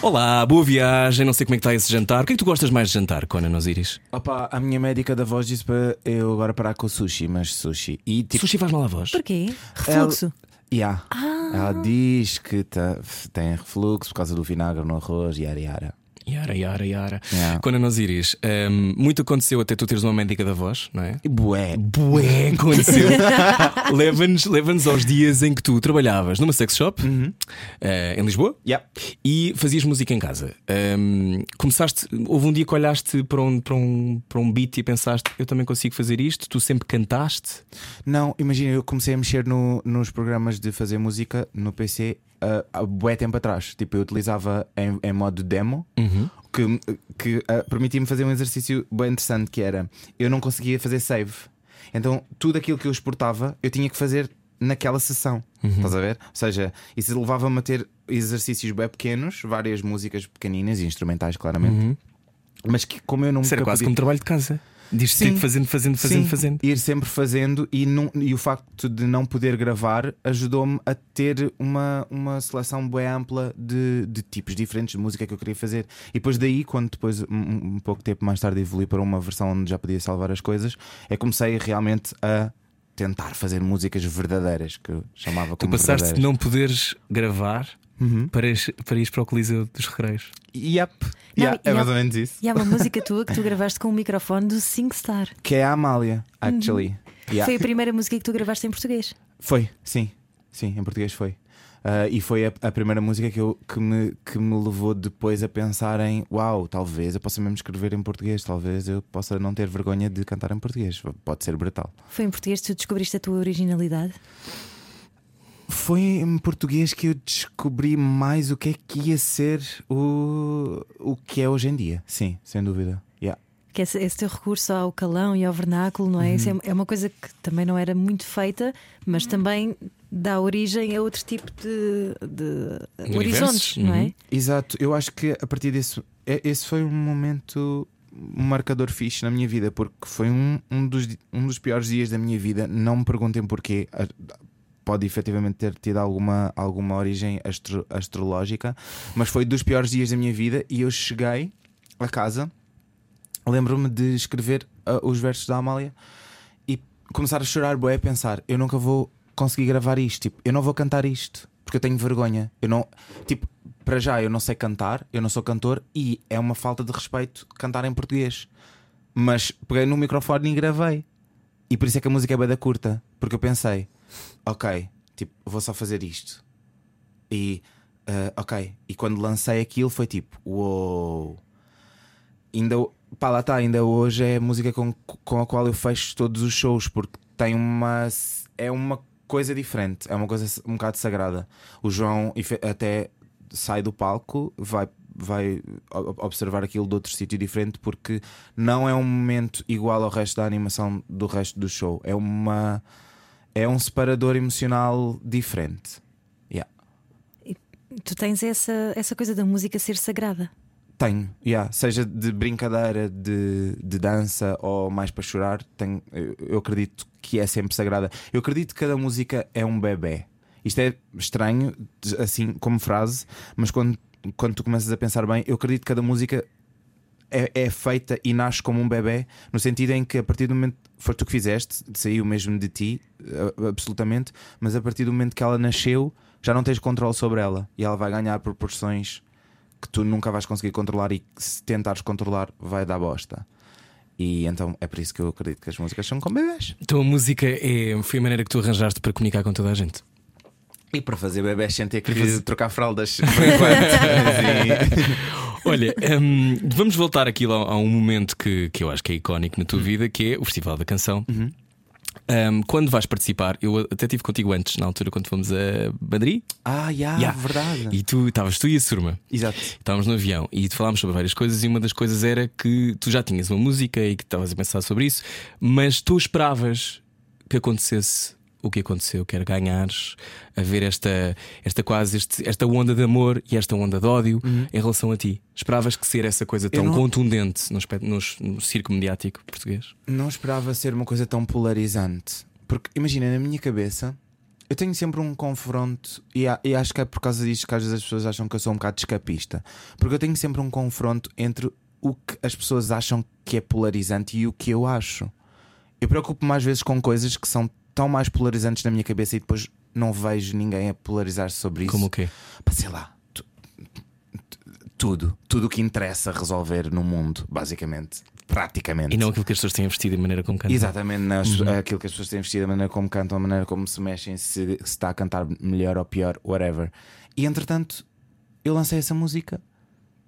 Speaker 1: Olá, boa viagem. Não sei como é que está esse jantar. O que é que tu gostas mais de jantar, Conan Osiris?
Speaker 2: Opa, a minha médica da voz disse para eu agora parar com o sushi, mas sushi. E tipo,
Speaker 1: Sushi faz mal à voz.
Speaker 4: Porquê? Refluxo.
Speaker 2: yeah. ela diz que tá- tem refluxo por causa do vinagre no arroz, yara yara.
Speaker 1: Yara, Yara, Yara.
Speaker 2: Yeah.
Speaker 1: Quando nós iris, hum, muito aconteceu até tu teres uma médica da voz, não é?
Speaker 2: Bué.
Speaker 1: Bué, aconteceu. Leva-nos leva aos dias em que tu trabalhavas numa sex shop eh, em Lisboa
Speaker 2: Yeah.
Speaker 1: e fazias música em casa. Hum, começaste, houve um dia que olhaste para um, para, um, para um beat e pensaste: eu também consigo fazer isto. Tu sempre cantaste.
Speaker 2: Não, imagina, eu comecei a mexer no- nos programas de fazer música no PC uh, há bué tempo atrás. Tipo, eu utilizava em, em modo demo. Que, que uh, permitia-me fazer um exercício bem interessante que era eu não conseguia fazer save. Então tudo aquilo que eu exportava eu tinha que fazer naquela sessão. Estás a ver? Ou seja, isso levava-me a ter exercícios bem pequenos, várias músicas pequeninas e instrumentais, claramente. Mas que como eu não
Speaker 1: Isso era quase como um trabalho de casa. Diz
Speaker 2: Sim.
Speaker 1: tipo fazendo, fazendo, fazendo,
Speaker 2: Sim,
Speaker 1: fazendo.
Speaker 2: Ir sempre fazendo e, não- e o facto de não poder gravar ajudou-me a ter uma, uma seleção bem ampla de, de tipos diferentes de música que eu queria fazer. E depois daí, quando depois, um, um pouco tempo mais tarde, evolui para uma versão onde já podia salvar as coisas, é que comecei realmente a tentar fazer músicas verdadeiras, que eu chamava
Speaker 1: Tu
Speaker 2: como
Speaker 1: passaste de não poderes gravar
Speaker 2: Uhum.
Speaker 1: para, ir, para ir para o Coliseu dos Recreios.
Speaker 2: Yep.
Speaker 4: Não,
Speaker 2: Yeah,
Speaker 4: e
Speaker 2: é mais ou menos isso.
Speaker 4: E há uma música tua que tu gravaste com o microfone do SingStar.
Speaker 2: Que é a Amália, actually. Yeah.
Speaker 4: Foi a primeira música que tu gravaste em português.
Speaker 2: Foi, sim, sim, em português foi. Ah, e foi a, a primeira música que, eu, que, me, que me levou depois a pensar em uau, talvez eu possa mesmo escrever em português, talvez eu possa não ter vergonha de cantar em português. Pode ser brutal.
Speaker 4: Foi em português que tu descobriste a tua originalidade.
Speaker 2: Foi em português que eu descobri mais o que é que ia ser o, o que é hoje em dia. Sim, sem dúvida. Yeah.
Speaker 4: Que esse, esse teu recurso ao calão e ao vernáculo, não é? Isso
Speaker 2: Uhum.
Speaker 4: é, é uma coisa que também não era muito feita, mas também dá origem a outro tipo de, de horizontes, não é?
Speaker 1: uhum.
Speaker 2: Exato, eu acho que a partir desse. é- Esse foi um momento, um marcador fixe na minha vida, porque foi um, um, dos, um dos piores dias da minha vida. Não me perguntem porquê. Pode efetivamente ter tido alguma, alguma origem astro- astrológica, mas foi dos piores dias da minha vida. E eu cheguei a casa, lembro-me de escrever ah, os versos da Amália e começar a chorar, boé, a pensar: eu nunca vou conseguir gravar isto, tipo, eu não vou cantar isto porque eu tenho vergonha. Eu não, tipo, para já eu não sei cantar, eu não sou cantor e é uma falta de respeito cantar em português. Mas peguei no microfone e gravei. E por isso é que a música é bem da curta, porque eu pensei: ok, tipo, vou só fazer isto. E ah, ok, e quando lancei aquilo foi tipo: uou ainda, pá, lá está, ainda hoje é a música com, com a qual eu fecho todos os shows, porque tem uma. É uma coisa diferente, é uma coisa um bocado sagrada. O João até sai do palco, vai. Vai observar aquilo de outro sítio diferente porque não é um momento igual ao resto da animação do resto do show. É uma é um separador emocional diferente. Yeah.
Speaker 4: Tu tens essa, essa coisa da música ser sagrada.
Speaker 2: Tenho, yeah. seja de brincadeira, de, de dança ou mais para chorar, tenho, eu, eu acredito que é sempre sagrada. Eu acredito que cada música é um bebê. Isto é estranho, assim como frase, mas quando, quando tu começas a pensar bem, eu acredito que cada música é, é feita e nasce como um bebê, no sentido em que a partir do momento foi tu que fizeste, saiu mesmo de ti, absolutamente, mas a partir do momento que ela nasceu, já não tens controle sobre ela e ela vai ganhar proporções que tu nunca vais conseguir controlar e que se tentares controlar vai dar bosta. E então é por isso que eu acredito que as músicas são como bebés.
Speaker 1: Então a música é, foi a maneira que tu arranjaste para comunicar com toda a gente.
Speaker 2: E para fazer bebés sem ter que trocar fraldas por enquanto.
Speaker 1: Olha, hum, vamos voltar aqui a, a um momento que, que eu acho que é icónico na tua vida, que é o Festival da Canção. Hum, quando vais participar, eu até estive contigo antes, na altura, quando fomos a Madrid,
Speaker 2: ah, já,
Speaker 1: Yeah.
Speaker 2: verdade.
Speaker 1: e tu estavas tu e a Surma.
Speaker 2: Exato.
Speaker 1: Estávamos no avião e falámos sobre várias coisas, e uma das coisas era que tu já tinhas uma música e que estavas a pensar sobre isso, mas tu esperavas que acontecesse o que aconteceu, que era ganhares, a ver esta, esta quase este- esta onda de amor e esta onda de ódio em relação a ti. Esperavas que ser essa coisa tão
Speaker 2: não-
Speaker 1: contundente no, nos- no circo mediático português?
Speaker 2: Não esperava ser uma coisa tão polarizante. Porque imagina, na minha cabeça, eu tenho sempre um confronto, e, e acho que é por causa disto que às vezes as pessoas acham que eu sou um bocado escapista. Porque eu tenho sempre um confronto entre o que as pessoas acham que é polarizante e o que eu acho. Eu preocupo mais vezes com coisas que são tão mais polarizantes na minha cabeça e depois não vejo ninguém a polarizar sobre isso.
Speaker 1: Como o quê?
Speaker 2: Pá, sei lá, tu, tu- tudo. Tudo o que interessa resolver no mundo, basicamente. Praticamente.
Speaker 1: E não aquilo que as pessoas têm vestido e a maneira como cantam.
Speaker 2: Exatamente, nas, aquilo que as pessoas têm vestido, a maneira como cantam, a maneira como se mexem, se, se está a cantar melhor ou pior, whatever. E entretanto, eu lancei essa música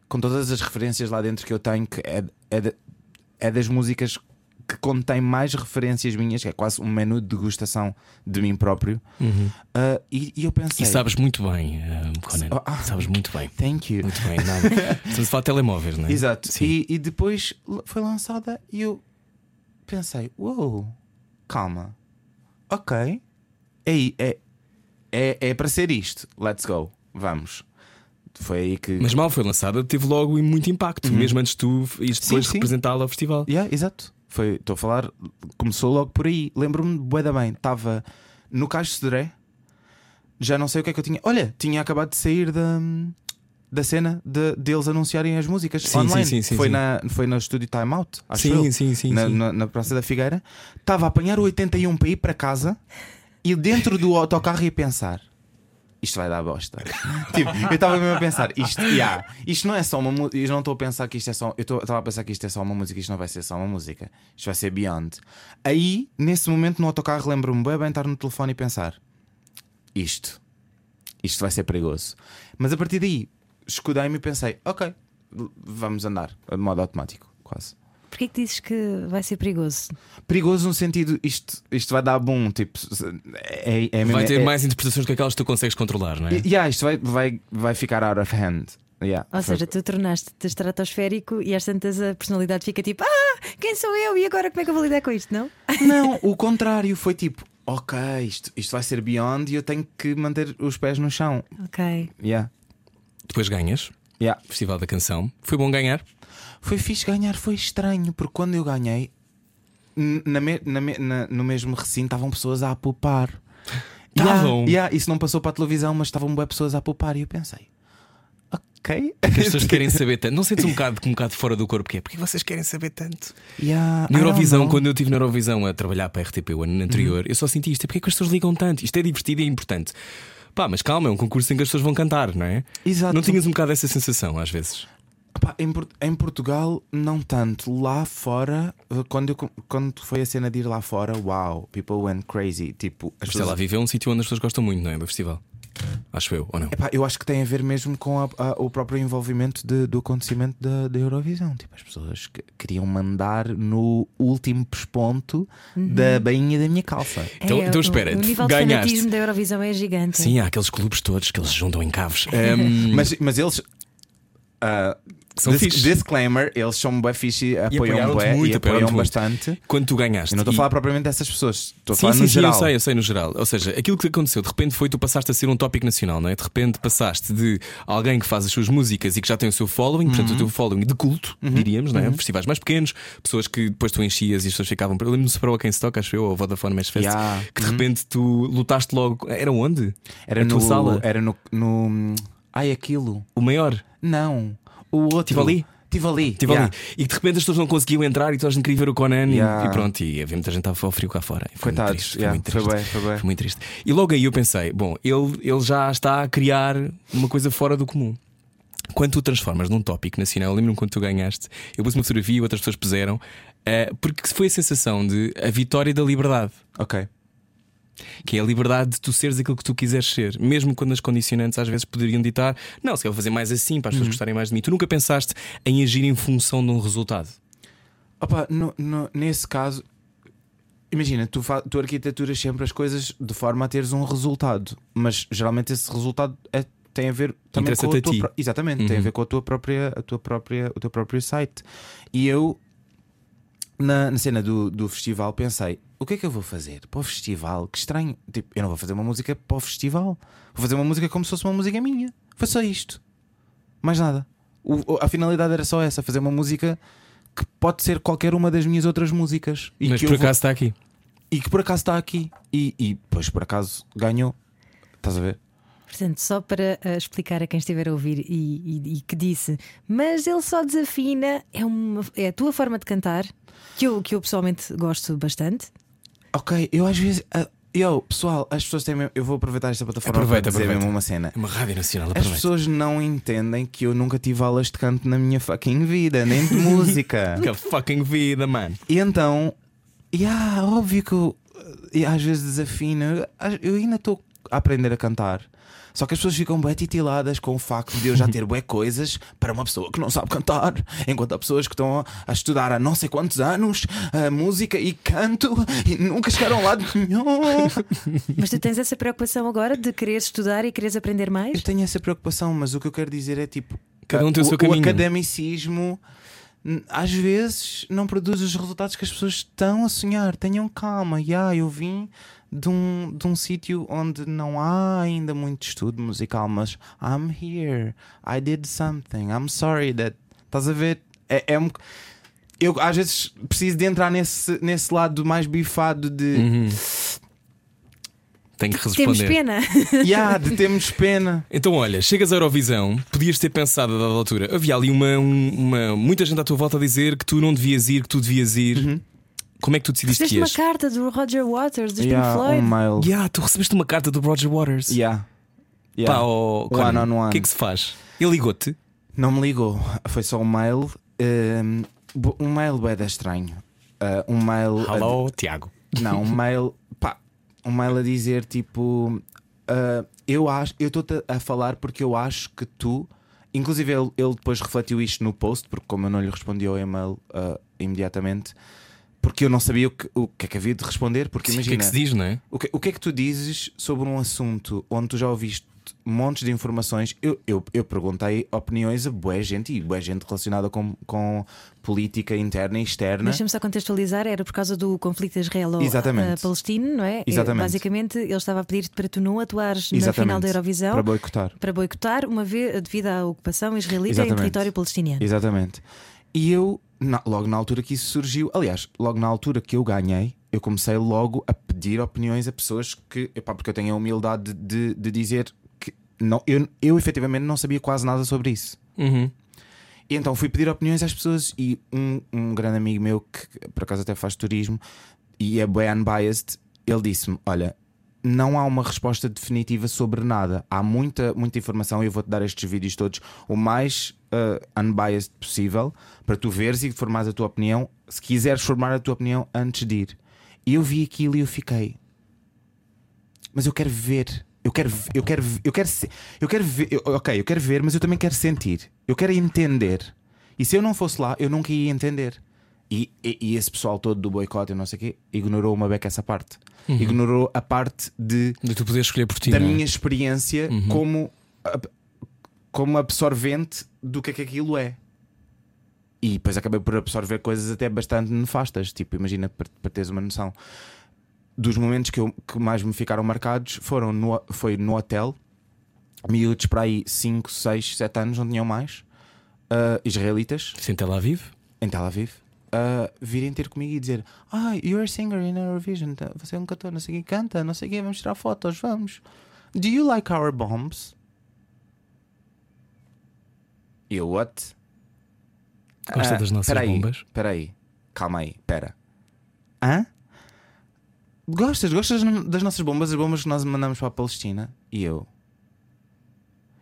Speaker 2: com todas as referências lá dentro que eu tenho, que é, é, de- é das músicas que contém mais referências minhas, que é quase um menu de degustação de mim próprio. Ah, e, e eu pensei.
Speaker 1: E sabes muito bem, eh, Conan.
Speaker 2: Ah.
Speaker 1: Sabes muito bem.
Speaker 2: Thank you.
Speaker 1: Muito bem, nada. Estamos a falar de telemóveis, não é?
Speaker 2: Exato. E, e depois foi lançada e eu pensei: uou, calma, ok, é, é, é, é para ser isto, let's go, vamos. Foi aí que.
Speaker 1: Mas mal foi lançada, teve logo muito impacto, mesmo antes de tu ires depois
Speaker 2: Uhum.
Speaker 1: Representá-la ao festival.
Speaker 2: Yeah, exato. Foi, estou a falar, começou logo por aí. Lembro-me bué da bem, estava no Caixo de Sodré, já não sei o que é que eu tinha. Olha, tinha acabado de sair da, da cena de, deles anunciarem as músicas
Speaker 1: Sim,
Speaker 2: online.
Speaker 1: sim, sim, sim,
Speaker 2: foi. Na, foi no estúdio Time Out, acho
Speaker 1: Sim,
Speaker 2: eu.
Speaker 1: sim, sim,
Speaker 2: na. Na, na Praça da Figueira. Estava a apanhar o 81 para ir para casa e dentro do autocarro ia pensar. Isto vai dar bosta. tipo, eu estava mesmo a pensar, isto, yeah, isto não é só uma música. Eu não estou a pensar que isto é só. Eu estava a pensar que isto é só uma música, isto não vai ser só uma música. Isto vai ser Beyond. Aí, nesse momento, no autocarro, lembro-me bem, bem estar no telefone e pensar: isto, isto vai ser perigoso. Mas a partir daí, escudei-me e pensei: ok, vamos andar, de modo automático, quase.
Speaker 4: Porquê que dizes que vai ser perigoso?
Speaker 2: Perigoso no sentido, isto, isto vai dar bom, tipo, é, é mesmo-
Speaker 1: Vai ter
Speaker 2: é-
Speaker 1: mais interpretações que aquelas que tu consegues controlar, não é?
Speaker 2: E- Yeah, isto vai, vai, vai ficar out of hand. Yeah,
Speaker 4: Ou
Speaker 2: foi-
Speaker 4: seja, tu tornaste-te estratosférico e às tantas a personalidade fica tipo: Ah, quem sou eu? E agora como é que eu vou lidar com isto? Não?
Speaker 2: Não, o contrário foi tipo, ok, isto, isto vai ser beyond e eu tenho que manter os pés no chão.
Speaker 4: Ok.
Speaker 2: Yeah.
Speaker 1: Depois ganhas,
Speaker 2: Yeah.
Speaker 1: Festival da Canção. Foi bom ganhar.
Speaker 2: Foi fixe ganhar, foi estranho, porque quando eu ganhei, na me- na me- na- no mesmo recinto estavam pessoas a apupar.
Speaker 1: Estavam?
Speaker 2: Yeah, yeah, isso não passou para a televisão, mas estavam boas pessoas a apupar e eu pensei, ok.
Speaker 1: As pessoas querem saber tanto. Não sentes um bocado, um bocado fora do corpo que é? Porque vocês querem saber tanto?
Speaker 2: Yeah,
Speaker 1: Na Eurovisão, quando eu estive na Eurovisão a trabalhar para a RTP o ano anterior, eu só senti isto. Porque é que as pessoas ligam tanto? Isto é divertido e é importante. Pá, mas calma, é um concurso em que as pessoas vão cantar, não é?
Speaker 2: Exato.
Speaker 1: Não tinhas um bocado essa sensação às vezes?
Speaker 2: Pá, em, em Portugal, não tanto. Lá fora, eh, quando, eu, quando foi a cena de ir lá fora, wow, people went crazy. Tipo, as
Speaker 1: Sei lá,
Speaker 2: pessoas.
Speaker 1: viver é um sítio onde as pessoas gostam muito, não é? Do festival. Acho eu, ou não?
Speaker 2: Epá, eu acho que tem a ver mesmo com a- a- o próprio envolvimento de- do acontecimento da, da Eurovisão. Tipo, as pessoas que queriam mandar no último pesponto da bainha da minha calça.
Speaker 1: Então-
Speaker 4: É,
Speaker 1: então
Speaker 4: o-
Speaker 1: espera,
Speaker 4: o, nível
Speaker 1: ganhaste.
Speaker 4: de fanatismo da Eurovisão é gigante.
Speaker 1: Sim, há aqueles clubes todos que eles se juntam em caves. Ahm,
Speaker 2: Mas, mas eles. ah,
Speaker 1: São
Speaker 2: dis-
Speaker 1: fixe.
Speaker 2: disclaimer, eles são bué fixe, apoiam
Speaker 1: apoiaram-te
Speaker 2: bué
Speaker 1: muito,
Speaker 2: e apoiam
Speaker 1: muito.
Speaker 2: bastante.
Speaker 1: quando tu ganhaste.
Speaker 2: Eu não estou a
Speaker 1: e-
Speaker 2: falar propriamente dessas pessoas, estou a
Speaker 1: Sim,
Speaker 2: falar
Speaker 1: sim,
Speaker 2: no
Speaker 1: sim,
Speaker 2: geral.
Speaker 1: eu sei, eu sei no geral. Ou seja, aquilo que aconteceu de repente foi tu passaste a ser um tópico nacional, não é? De repente passaste de alguém que faz as suas músicas e que já tem o seu following, portanto
Speaker 2: Uhum.
Speaker 1: o teu following de culto, diríamos, não é? Festivais mais pequenos, pessoas que depois tu enchias e as pessoas ficavam. Eu lembro-me para o Quem Stock, acho eu, ou Vodafone Mesh Fest,
Speaker 2: Yeah.
Speaker 1: que de repente tu lutaste logo. Era onde?
Speaker 2: Era
Speaker 1: a
Speaker 2: no? Era no, no. Ai, aquilo.
Speaker 1: O maior.
Speaker 2: Não. O outro.
Speaker 1: Tive ali? Estive
Speaker 2: yeah.
Speaker 1: ali. E de repente as pessoas não conseguiam entrar e toda a gente queria ver o Conan e-
Speaker 2: Yeah.
Speaker 1: e, pronto. E havia muita gente a ao frio cá fora. E foi muito
Speaker 2: Coitados.
Speaker 1: triste,
Speaker 2: yeah,
Speaker 1: muito
Speaker 2: Foi
Speaker 1: triste.
Speaker 2: bem, foi bem.
Speaker 1: Foi muito triste. E logo aí eu pensei: bom, ele, ele já está a criar uma coisa fora do comum. Quando tu transformas num tópico nacional, lembro-me quando tu ganhaste, eu pus uma fotografia, outras pessoas puseram, eh, porque foi a sensação de a vitória da liberdade.
Speaker 2: Ok.
Speaker 1: Que é a liberdade de tu seres aquilo que tu quiseres ser, mesmo quando as condicionantes às vezes poderiam ditar, não, se eu vou fazer mais assim para as
Speaker 2: Uhum.
Speaker 1: pessoas gostarem mais de mim. Tu nunca pensaste em agir em função de um resultado.
Speaker 2: Opa, no- no- nesse caso, imagina, tu, tu arquitaturas sempre as coisas de forma a teres um resultado, mas geralmente esse resultado é- tem a ver também com a
Speaker 1: a
Speaker 2: tua Exatamente, tem a
Speaker 1: Uhum.
Speaker 2: ver com a tua própria, a tua própria, o teu próprio site. E eu, na, na cena do, do festival, pensei: o que é que eu vou fazer para o festival? Que estranho. Tipo, eu não vou fazer uma música para o festival, vou fazer uma música como se fosse uma música minha. Foi só isto. Mais nada. O- a finalidade era só essa: fazer uma música que pode ser qualquer uma das minhas outras músicas. E
Speaker 1: Mas
Speaker 2: que
Speaker 1: por
Speaker 2: eu vou-
Speaker 1: acaso está aqui.
Speaker 2: e que por acaso está aqui. E, e depois por acaso ganhou. Estás a ver?
Speaker 4: Portanto, só para uh, explicar a quem estiver a ouvir e, e- e que disse, mas ele só desafina, é, uma, é a tua forma de cantar, que eu, que eu pessoalmente gosto bastante.
Speaker 2: Ok, eu às vezes. ah, Yo, pessoal, as pessoas têm mesmo. Eu vou aproveitar esta plataforma
Speaker 1: Aproveita,
Speaker 2: para dizer
Speaker 1: aproveita.
Speaker 2: mesmo uma cena.
Speaker 1: É uma rádio nacional,
Speaker 2: As
Speaker 1: aproveita.
Speaker 2: pessoas não entendem que eu nunca tive aulas de canto na minha fucking vida, nem de música.
Speaker 1: Que fucking vida, mano.
Speaker 2: E então, yeah, óbvio que eu e às vezes desafino. Eu- Eu ainda estou a aprender a cantar. Só que as pessoas ficam bem titiladas com o facto de eu já ter bué coisas para uma pessoa que não sabe cantar. Enquanto há pessoas que estão a estudar há não sei quantos anos a música e canto e nunca chegaram lá de nenhum.
Speaker 4: Mas tu tens essa preocupação agora de quereres estudar e quereres aprender mais?
Speaker 2: Eu tenho essa preocupação, mas o que eu quero dizer é tipo.
Speaker 1: Cada um tem o seu
Speaker 2: o
Speaker 1: caminho.
Speaker 2: academicismo n- às vezes não produz os resultados que as pessoas estão a sonhar. Tenham calma. Yeah, eu vim de um, de um sítio onde não há ainda muito estudo musical, mas I'm here. I did something. I'm sorry that. Estás a ver? É, é um. Eu às vezes preciso de entrar nesse, nesse lado mais bifado de.
Speaker 1: Uhum. Tenho que
Speaker 4: Temos
Speaker 1: responder.
Speaker 4: pena.
Speaker 2: Yeah, de termos pena.
Speaker 1: Então, olha, chegas à Eurovisão, podias ter pensado a dada altura. Havia ali uma, um- uma- muita gente à tua volta a dizer que tu não devias ir, que tu devias ir.
Speaker 2: Uhum.
Speaker 1: Como é que tu decidiste
Speaker 4: Recebeste
Speaker 1: que
Speaker 4: uma
Speaker 1: ias?
Speaker 4: carta do Roger Waters, dos
Speaker 2: Yeah,
Speaker 4: Pink Floyd.
Speaker 2: um mail.
Speaker 1: Yeah, tu recebeste uma carta do Roger Waters.
Speaker 2: Yeah. Yeah.
Speaker 1: Pá, oh,
Speaker 2: One on one.
Speaker 1: O que é que se faz? Ele ligou-te?
Speaker 2: Não me ligou, foi só um mail. Um, bo- um mail bem estranho. Uh, um mail. a-
Speaker 1: Alô, Tiago.
Speaker 2: não, um mail. Um mail a dizer tipo. uh, eu acho. Eu estou a falar porque eu acho que tu. Inclusive, ele, ele depois refletiu isto no post, porque como eu não lhe respondi ao e-mail uh, imediatamente, porque eu não sabia o que, o que é que havia de responder. Porque
Speaker 1: Sim, o que é
Speaker 2: imagina.
Speaker 1: que se diz, não é?
Speaker 2: O que, o que é que tu dizes sobre um assunto onde tu já ouviste montes de informações? Eu, eu, eu perguntei opiniões a boa gente e boa gente relacionada com, com política interna e externa.
Speaker 4: Deixa-me só contextualizar, era por causa do conflito israelo-palestino, não é?
Speaker 2: Exatamente.
Speaker 4: Basicamente, ele estava a pedir para tu não atuares na
Speaker 2: Exatamente.
Speaker 4: final da Eurovisão
Speaker 2: Para boicotar.
Speaker 4: para boicotar, uma vez devido à ocupação israelita em
Speaker 2: Exatamente.
Speaker 4: território palestiniano.
Speaker 2: Exatamente. E eu, na- logo na altura que isso surgiu, aliás, logo na altura que eu ganhei, eu comecei logo a pedir opiniões a pessoas que, epá, porque eu tenho a humildade de, de dizer não, eu, eu efetivamente não sabia quase nada sobre isso.
Speaker 1: Uhum.
Speaker 2: E então fui pedir opiniões às pessoas e um, um grande amigo meu que por acaso até faz turismo e é bem unbiased, ele disse-me: Olha, não há uma resposta definitiva sobre nada. Há muita, muita informação e eu vou-te dar estes vídeos todos o mais uh, unbiased possível para tu veres e formares a tua opinião. Se quiseres formar a tua opinião antes de ir. E eu vi aquilo e eu fiquei. Mas eu quero ver. Eu quero, eu quero, eu quero, eu quero ver. eu- ok, eu quero ver, mas eu também quero sentir. Eu quero entender. E se eu não fosse lá, eu nunca ia entender. E, e, e esse pessoal todo do boicote e não sei o quê ignorou uma beca essa parte. Ignorou a parte de,
Speaker 1: De tu poderes escolher por ti.
Speaker 2: da
Speaker 1: não é?
Speaker 2: minha experiência como, ab- como absorvente do que é que aquilo é. E depois acabei por absorver coisas até bastante nefastas. Tipo, imagina, para, para teres uma noção, dos momentos que, eu- que mais me ficaram marcados foram no, foi no hotel, miúdos para aí 5, 6, 7 anos, não tinham mais, ah, israelitas,
Speaker 1: Sem Tel Aviv?
Speaker 2: em Tel Aviv, ah, virem ter comigo e dizer: Ah, you're a singer in Eurovision, tá- você é um cantor, não sei o que, canta, não sei o que, vamos tirar fotos, vamos. Do you like our bombs? Eu, what?
Speaker 1: Gosta
Speaker 2: Ah,
Speaker 1: das nossas
Speaker 2: peraí,
Speaker 1: bombas?
Speaker 2: Peraí, calma aí, pera. Hã? Gostas? Gostas das nossas bombas, as bombas que nós mandamos para a Palestina? E eu.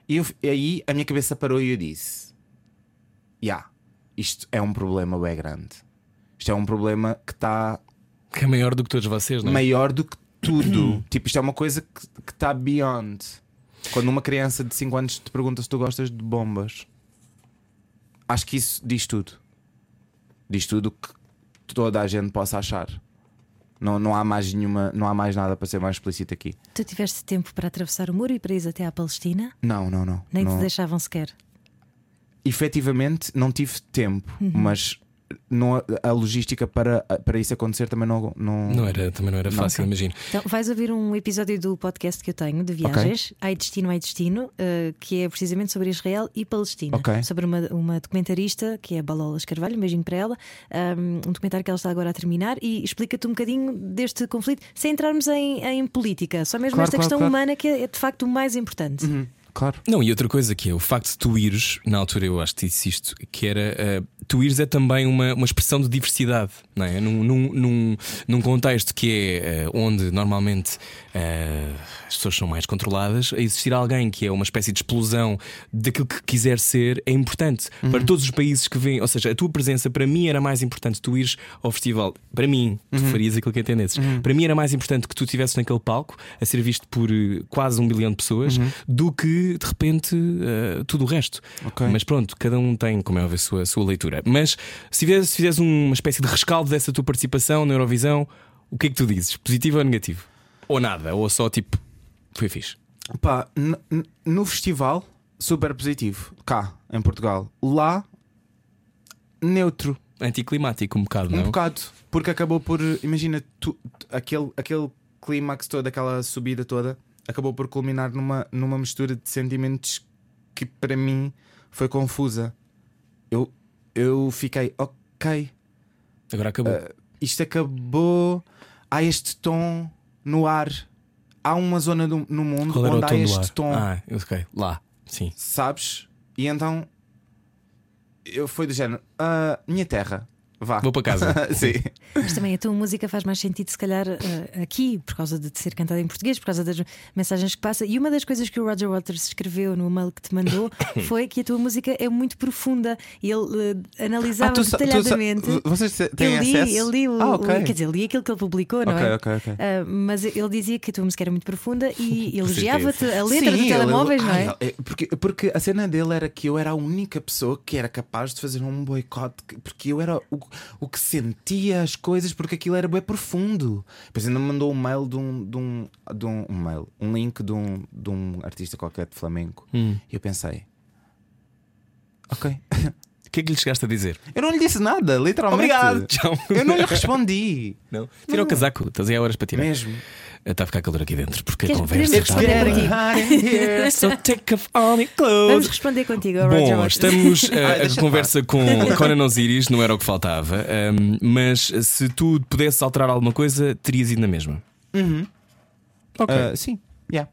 Speaker 2: E eu, aí a minha cabeça parou e eu disse: Ya, isto é um problema bem grande. Isto é um problema que está
Speaker 1: Que é maior do que todos vocês, não é?
Speaker 2: maior do que tudo. tipo, isto é uma coisa que está beyond. Quando uma criança de 5 anos te pergunta se tu gostas de bombas, acho que isso diz tudo. Diz tudo o que toda a gente possa achar. Não, não há mais nenhuma, não há mais nada para ser mais explícito aqui.
Speaker 4: Tu tiveste tempo para atravessar o muro e para ir até à Palestina?
Speaker 2: Não, não, não.
Speaker 4: Nem
Speaker 2: não.
Speaker 4: te deixavam sequer.
Speaker 2: Efetivamente não tive tempo,
Speaker 4: Uhum.
Speaker 2: mas não, a logística para, para isso acontecer também não. Não,
Speaker 1: Não era, também não era fácil, imagino.
Speaker 4: Então, vais ouvir um episódio do podcast que eu tenho de viagens, Ai Destino, Ai Destino, eh, que é precisamente sobre Israel e Palestina.
Speaker 2: Ok.
Speaker 4: Sobre uma, uma documentarista que é a Balolas Carvalho, um beijinho para ela. Um, um documentário que ela está agora a terminar e explica-te um bocadinho deste conflito, sem entrarmos em, em política, só mesmo
Speaker 2: Claro,
Speaker 4: esta
Speaker 2: claro,
Speaker 4: questão
Speaker 2: claro.
Speaker 4: humana que é, é de facto o mais importante.
Speaker 2: Uhum. Claro.
Speaker 1: Não, e outra coisa que é o facto de tu ires, na altura eu acho que disse isto, que era uh, tu ires é também uma, uma expressão de diversidade, não é? Num, num, num, num contexto que é uh, onde normalmente uh, as pessoas são mais controladas, existir alguém que é uma espécie de explosão daquilo que quiser ser é importante uhum. para todos os países que vêm. Ou seja, a tua presença para mim era mais importante tu ires ao festival. Para mim, tu uhum. farias aquilo que entendesses. Uhum. Para mim era mais importante que tu estivesse naquele palco a ser visto por quase um bilhão de pessoas uhum. do que de repente uh, tudo o resto. Okay. Mas pronto, cada um tem, como é a sua, a sua leitura. Mas se fizeres, se fizeres uma espécie de rescaldo dessa tua participação na Eurovisão, o que é que tu dizes? Positivo ou negativo? Ou nada? Ou só tipo, foi fixe?
Speaker 2: Pá, no festival, super positivo. Cá, em Portugal. Lá, neutro.
Speaker 1: Anticlimático, um bocado,
Speaker 2: um
Speaker 1: não?
Speaker 2: Um bocado. Porque acabou por. Imagina, tu, aquele, aquele clímax todo, aquela subida toda acabou por culminar numa, numa mistura de sentimentos que para mim foi confusa. Eu, eu fiquei, ok.
Speaker 1: Agora acabou. Uh,
Speaker 2: isto acabou. Há este tom no ar. Há uma zona do, no mundo
Speaker 1: Qual
Speaker 2: onde
Speaker 1: há
Speaker 2: este tom.
Speaker 1: Ah, ok. Lá, sim.
Speaker 2: Sabes? E então eu fui do género. Uh, minha terra. Vá.
Speaker 1: Vou para casa.
Speaker 2: Sim.
Speaker 4: Mas também a tua música faz mais sentido, se calhar, uh, aqui, por causa de ser cantada em português, por causa das mensagens que passa. E uma das coisas que o Roger Waters escreveu no mail que te mandou foi que a tua música é muito profunda e ele uh, analisava ah, detalhadamente.
Speaker 2: Tu, vocês têm
Speaker 4: eu li,
Speaker 2: acesso?
Speaker 4: Eu li, o,
Speaker 2: ah, okay.
Speaker 4: o, quer dizer, li aquilo que ele publicou, não
Speaker 2: okay,
Speaker 4: é?
Speaker 2: Okay, okay. Uh,
Speaker 4: mas ele dizia que a tua música era muito profunda e elogiava-te a letra Sim, de telemóveis,
Speaker 2: ele,
Speaker 4: não é?
Speaker 2: é? Porque, porque a cena dele era que eu era a única pessoa que era capaz de fazer um boicote, porque eu era o, o que sentia as coisas porque aquilo era bem profundo. Depois ainda me mandou um mail de um, de um, de um, um mail, um link de um, de um artista qualquer de flamenco. Hum. E eu pensei, ok.
Speaker 1: O que é que lhe chegaste a dizer?
Speaker 2: Eu não lhe disse nada, literalmente.
Speaker 1: Obrigado, tchau.
Speaker 2: Eu não lhe respondi.
Speaker 1: Não. Tira não. o casaco, estás aí a horas para tirar.
Speaker 2: Mesmo.
Speaker 1: Está a ficar calor aqui dentro porque
Speaker 4: Queres,
Speaker 1: a conversa está. so take off all your clothes.
Speaker 4: Vamos responder contigo,
Speaker 1: Bom, Roger estamos uh, a conversa com Conan Osiris, não era o que faltava, um, mas se tu pudesses alterar alguma coisa, terias ido na mesma.
Speaker 2: Uhum.
Speaker 1: Ok.
Speaker 2: Uh, sim, yeah.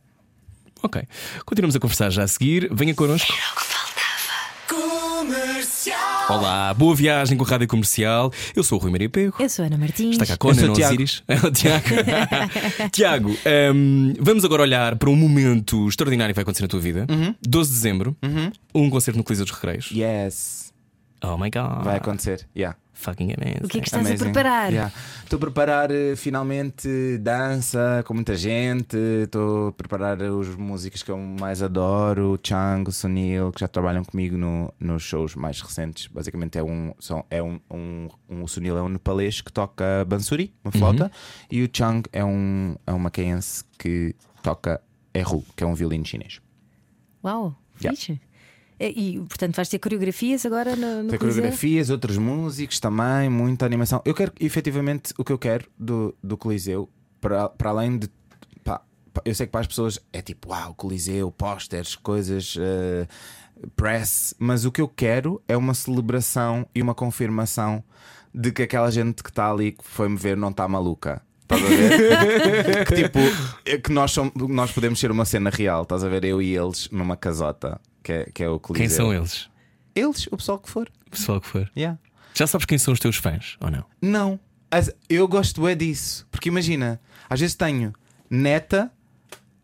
Speaker 1: Ok. Continuamos a conversar já a seguir. Venha connosco. Olá, boa viagem com a Rádio Comercial. Eu sou o Rui Maria Pego.
Speaker 4: Eu sou a Ana Martins.
Speaker 1: Está cá Conan Osiris. Tiago. Tiago, um, vamos agora olhar para um momento extraordinário que vai acontecer na tua vida.
Speaker 2: Uhum.
Speaker 1: 12 de dezembro,
Speaker 2: uhum.
Speaker 1: um concerto no Coliseu dos Recreios.
Speaker 2: Yes.
Speaker 1: Oh my god.
Speaker 2: Vai acontecer, yeah
Speaker 1: fucking amazing.
Speaker 4: O que é que estás
Speaker 2: amazing.
Speaker 4: a preparar?
Speaker 2: Yeah. Estou a preparar uh, finalmente dança com muita gente. Estou a preparar os músicos que eu mais adoro, o Chang, o Sunil, que já trabalham comigo no, nos shows mais recentes. Basicamente é um, são, é um, um, um o Sunil é um nepalês que toca bansuri, uma flauta, uhum. e o Chang é um, é um macaense que toca erhu, que é um violino chinês.
Speaker 4: Uau, yeah. fixe. É, e, portanto, vais ter coreografias agora no, no
Speaker 2: Ter coreografias, outros músicos também, muita animação. Eu quero, efetivamente, o que eu quero do, do Coliseu, para, para além de. Pá, eu sei que para as pessoas é tipo, uau, Coliseu, pósteres, coisas, uh, press, mas o que eu quero é uma celebração e uma confirmação de que aquela gente que está ali, que foi-me ver, não está maluca. Estás a ver? que tipo, é que nós, somos, nós podemos ser uma cena real, estás a ver? Eu e eles numa casota que é, que é o Coliseu.
Speaker 1: Quem são eles?
Speaker 2: Eles, o pessoal que for.
Speaker 1: O pessoal que for.
Speaker 2: Yeah.
Speaker 1: Já sabes quem são os teus fãs ou não?
Speaker 2: Não. Eu gosto é disso. Porque imagina, às vezes tenho neta.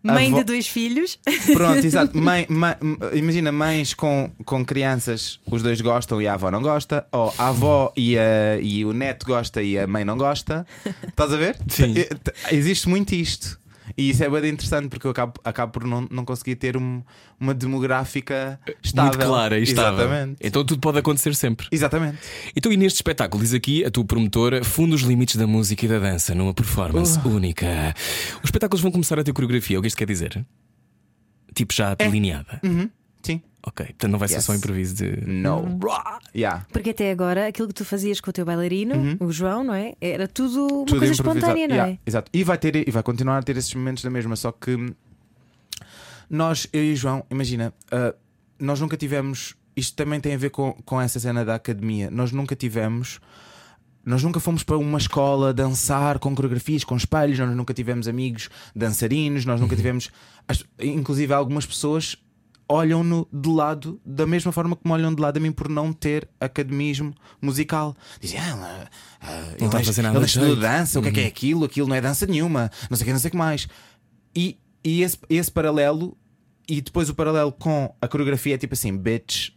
Speaker 4: Mãe avó... de dois filhos.
Speaker 2: Pronto, exato. Mãe, mãe, imagina mães com, com crianças, os dois gostam e a avó não gosta. Ou a avó e, a, e o neto gosta e a mãe não gosta. Estás a ver?
Speaker 1: Sim.
Speaker 2: Existe muito isto. E isso é bem interessante porque eu acabo, acabo por não, não conseguir ter um, uma demográfica estável.
Speaker 1: Muito clara e estável.
Speaker 2: Exatamente.
Speaker 1: Então tudo pode acontecer sempre.
Speaker 2: Exatamente.
Speaker 1: Então, e neste espetáculo, diz aqui a tua promotora, funda os limites da música e da dança numa performance uh. única. Os espetáculos vão começar a ter coreografia, é o que isto quer dizer? Tipo já é. delineada.
Speaker 2: Uhum. Sim.
Speaker 1: Ok, portanto não vai ser
Speaker 2: yes.
Speaker 1: só improviso de.
Speaker 2: No. Yeah.
Speaker 4: Porque até agora aquilo que tu fazias com o teu bailarino,
Speaker 2: uhum.
Speaker 4: o João, não é? Era tudo uma
Speaker 2: tudo
Speaker 4: coisa espontânea, não
Speaker 2: yeah.
Speaker 4: é?
Speaker 2: Exato. E vai, ter, e vai continuar a ter esses momentos da mesma, só que nós, eu e o João, imagina, uh, nós nunca tivemos. Isto também tem a ver com, com essa cena da academia. Nós nunca tivemos. Nós nunca fomos para uma escola dançar com coreografias, com espelhos, nós nunca tivemos amigos dançarinos, nós nunca uhum. tivemos. Inclusive, algumas pessoas olham-no de lado da mesma forma como olham de lado a mim por não ter academismo musical. Dizem, ah, ah, ele
Speaker 1: a
Speaker 2: é-
Speaker 1: fazer nada
Speaker 2: ele estudou
Speaker 1: jeito."
Speaker 2: dança, o que é que é aquilo? Aquilo não é dança nenhuma, não sei o que, não sei o que mais. E, e esse, esse paralelo, e depois o paralelo com a coreografia é tipo assim: bitch,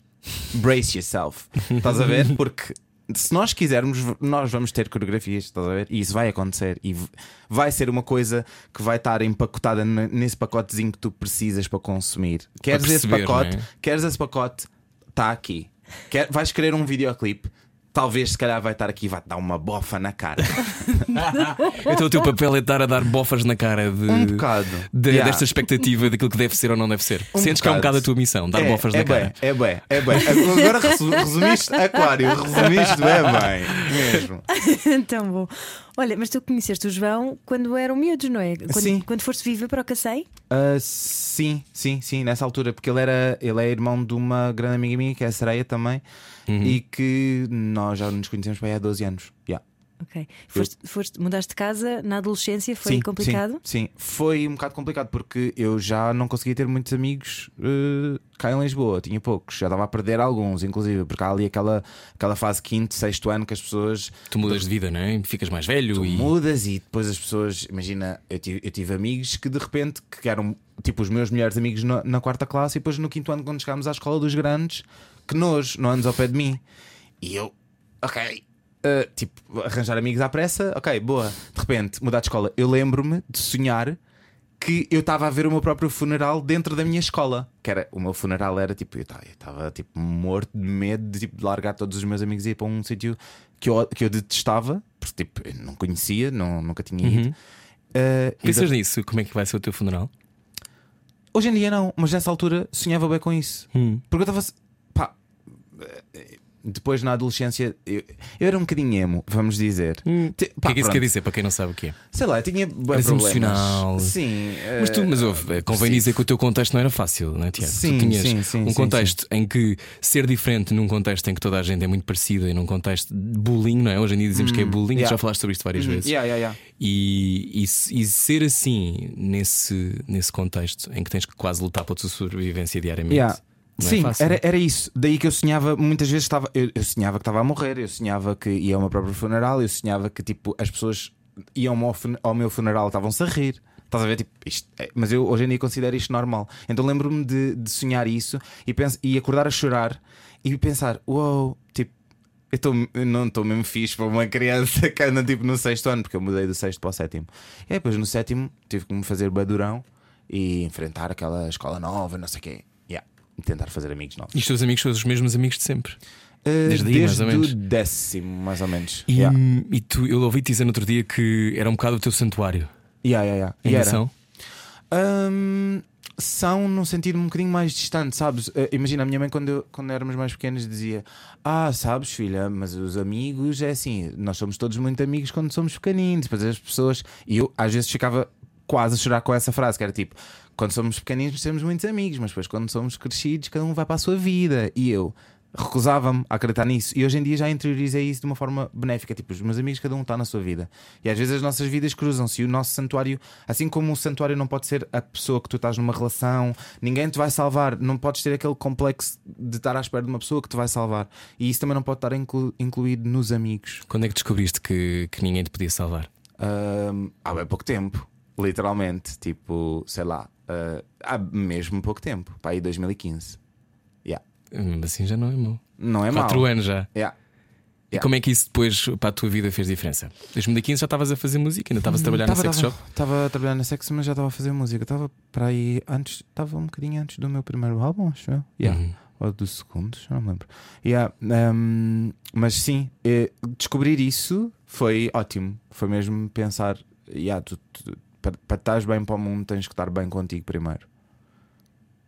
Speaker 2: brace yourself. Estás a ver? Porque se nós quisermos, nós vamos ter coreografias, estás a ver? E isso vai acontecer. E vai ser uma coisa que vai estar empacotada nesse pacotezinho que tu precisas para consumir. Queres esse
Speaker 1: perceber,
Speaker 2: pacote?
Speaker 1: não é?
Speaker 2: Queres esse pacote? Está aqui. Quer, vais querer um videoclipe? Talvez, se calhar, vai estar aqui e vai-te dar uma bofa na cara.
Speaker 1: Então o teu papel é estar a dar bofas na cara de,
Speaker 2: Um bocado.
Speaker 1: de-
Speaker 2: Yeah.
Speaker 1: desta expectativa daquilo que deve ser ou não deve ser.
Speaker 2: Um
Speaker 1: Sentes que é um
Speaker 2: bocado.
Speaker 1: bocado a tua missão, dar
Speaker 2: é,
Speaker 1: bofas
Speaker 2: é
Speaker 1: na
Speaker 2: bem,
Speaker 1: cara.
Speaker 2: É bem, é bem. Agora resu- resumiste Aquário, resumiste é bem, mesmo.
Speaker 4: Tão bom. Olha, mas tu conheceste o João quando eram miúdos, não é? Quando,
Speaker 2: Sim.
Speaker 4: quando foste viver para o Cacém?
Speaker 2: Ah, sim, sim, sim, nessa altura, porque ele era ele é irmão de uma grande amiga minha, que é a Sereia também,
Speaker 1: Uhum.
Speaker 2: e que nós já nos conhecemos para aí há 12 anos. Yeah.
Speaker 4: Ok. Foste, foste, mudaste de casa na adolescência, foi
Speaker 2: sim,
Speaker 4: complicado?
Speaker 2: Sim, sim, foi um bocado complicado porque eu já não conseguia ter muitos amigos eh, cá em Lisboa, tinha poucos, já estava a perder alguns, inclusive, porque há ali aquela, aquela fase quinto, sexto ano que as pessoas
Speaker 1: Tu mudas de vida, não é? Ficas mais velho
Speaker 2: tu
Speaker 1: e.
Speaker 2: mudas e depois as pessoas, imagina, eu tive, eu tive amigos que de repente que eram tipo os meus melhores amigos na, na quarta classe e depois no quinto ano, quando chegámos à escola dos grandes, que nós, não andes ao pé de mim. E eu, ok. Uh, tipo, arranjar amigos à pressa, ok, boa. De repente, mudar de escola. Eu lembro-me de sonhar que eu estava a ver o meu próprio funeral dentro da minha escola. Que era, o meu funeral era tipo, eu estava tipo morto de medo de, tipo, largar todos os meus amigos e ir para um sítio que eu, que eu detestava, porque tipo, eu não conhecia, não, nunca tinha ido. Uh, e
Speaker 1: Pensas nisso? Como é que vai ser o teu funeral?
Speaker 2: Hoje em dia não, mas nessa altura sonhava bem com isso.
Speaker 1: Hum.
Speaker 2: Porque eu estava. Pá. Eh, Depois na adolescência eu, eu era um bocadinho emo, vamos dizer. Te-
Speaker 1: O que é que isso
Speaker 2: pronto.
Speaker 1: quer dizer para quem não sabe o que é?
Speaker 2: Sei lá, eu tinha
Speaker 1: Eras
Speaker 2: problemas.
Speaker 1: emocional.
Speaker 2: Sim.
Speaker 1: Mas tu,
Speaker 2: eh,
Speaker 1: mas ouve, convém
Speaker 2: depressivo.
Speaker 1: dizer que o teu contexto não era fácil, não é, Tiago?
Speaker 2: Sim,
Speaker 1: tu tinhas
Speaker 2: sim, sim,
Speaker 1: um
Speaker 2: sim,
Speaker 1: contexto em que ser diferente num contexto em que toda a gente é muito parecida e num contexto de bullying, não é? Hoje em dia dizemos que é bullying, tu
Speaker 2: yeah.
Speaker 1: já falaste sobre isto várias
Speaker 2: Hum,
Speaker 1: vezes.
Speaker 2: yeah, yeah, yeah.
Speaker 1: E, e, e ser assim nesse, nesse contexto em que tens que quase lutar pela tua sobrevivência diariamente. É
Speaker 2: Sim,
Speaker 1: fácil.
Speaker 2: era, era isso. Daí que eu sonhava, muitas vezes estava. Eu, eu sonhava que estava a morrer, eu sonhava que ia ao meu próprio funeral, eu sonhava que tipo as pessoas iam ao, ao meu funeral estavam-se a rir. Estás a ver? Tipo, isto é- mas eu hoje em dia considero isto normal. Então lembro-me de, de sonhar isso e, penso, e acordar a chorar e pensar: uau, tipo, eu, tô, eu não estou mesmo fixe para uma criança que anda tipo no sexto ano, porque eu mudei do sexto para o sétimo. E depois no sétimo tive que me fazer badurão e enfrentar aquela escola nova, não sei o quê. Tentar fazer amigos novos.
Speaker 1: E os teus amigos são os mesmos amigos de sempre.
Speaker 2: Uh,
Speaker 1: Desde aí, mais ou menos.
Speaker 2: o décimo, mais ou menos.
Speaker 1: E,
Speaker 2: Yeah.
Speaker 1: e tu, eu ouvi-te dizer no outro dia que era um bocado o teu santuário.
Speaker 2: Yeah, yeah, yeah. E
Speaker 1: são?
Speaker 2: Hum, são num sentido um bocadinho mais distante, sabes? Uh, imagina, a minha mãe, quando, eu- quando éramos mais pequenos, dizia: Ah, sabes, filha, mas os amigos é assim, nós somos todos muito amigos quando somos pequeninos. Depois as pessoas. E eu, às vezes, ficava quase a chorar com essa frase, que era tipo: Quando somos pequeninos, temos muitos amigos, mas depois, quando somos crescidos, cada um vai para a sua vida. E eu. Recusava-me a acreditar nisso e hoje em dia já interiorizei isso de uma forma benéfica. Tipo, os meus amigos, cada um está na sua vida e às vezes as nossas vidas cruzam-se. E o nosso santuário, assim como o santuário não pode ser a pessoa que tu estás numa relação, ninguém te vai salvar. Não podes ter aquele complexo de estar à espera de uma pessoa que te vai salvar. E isso também não pode estar inclu- incluído nos amigos.
Speaker 1: Quando é que descobriste que, que ninguém te podia salvar?
Speaker 2: Ahm, há bem pouco tempo, literalmente. Tipo, sei lá, ah, há mesmo pouco tempo, para aí 2015. Yeah.
Speaker 1: Mesmo assim já não é mau.
Speaker 2: Não é
Speaker 1: Quatro
Speaker 2: mau.
Speaker 1: anos já.
Speaker 2: Yeah.
Speaker 1: E
Speaker 2: Yeah.
Speaker 1: como é que isso depois para a tua vida fez diferença? 2015 já estavas a fazer música, ainda estavas a trabalhar na
Speaker 2: Tava-
Speaker 1: sex
Speaker 2: tava-
Speaker 1: shop?
Speaker 2: Estava a trabalhar na sex, mas já estava a fazer música. Estava para aí antes, estava um bocadinho antes do meu primeiro álbum, acho eu. Yeah.
Speaker 1: Uhum.
Speaker 2: Ou do segundo, já não me lembro. Yeah, um, mas sim, eh, descobrir isso foi ótimo. Foi mesmo pensar, yeah, tu, tu, para, estares bem para o mundo, tens que estar bem contigo primeiro.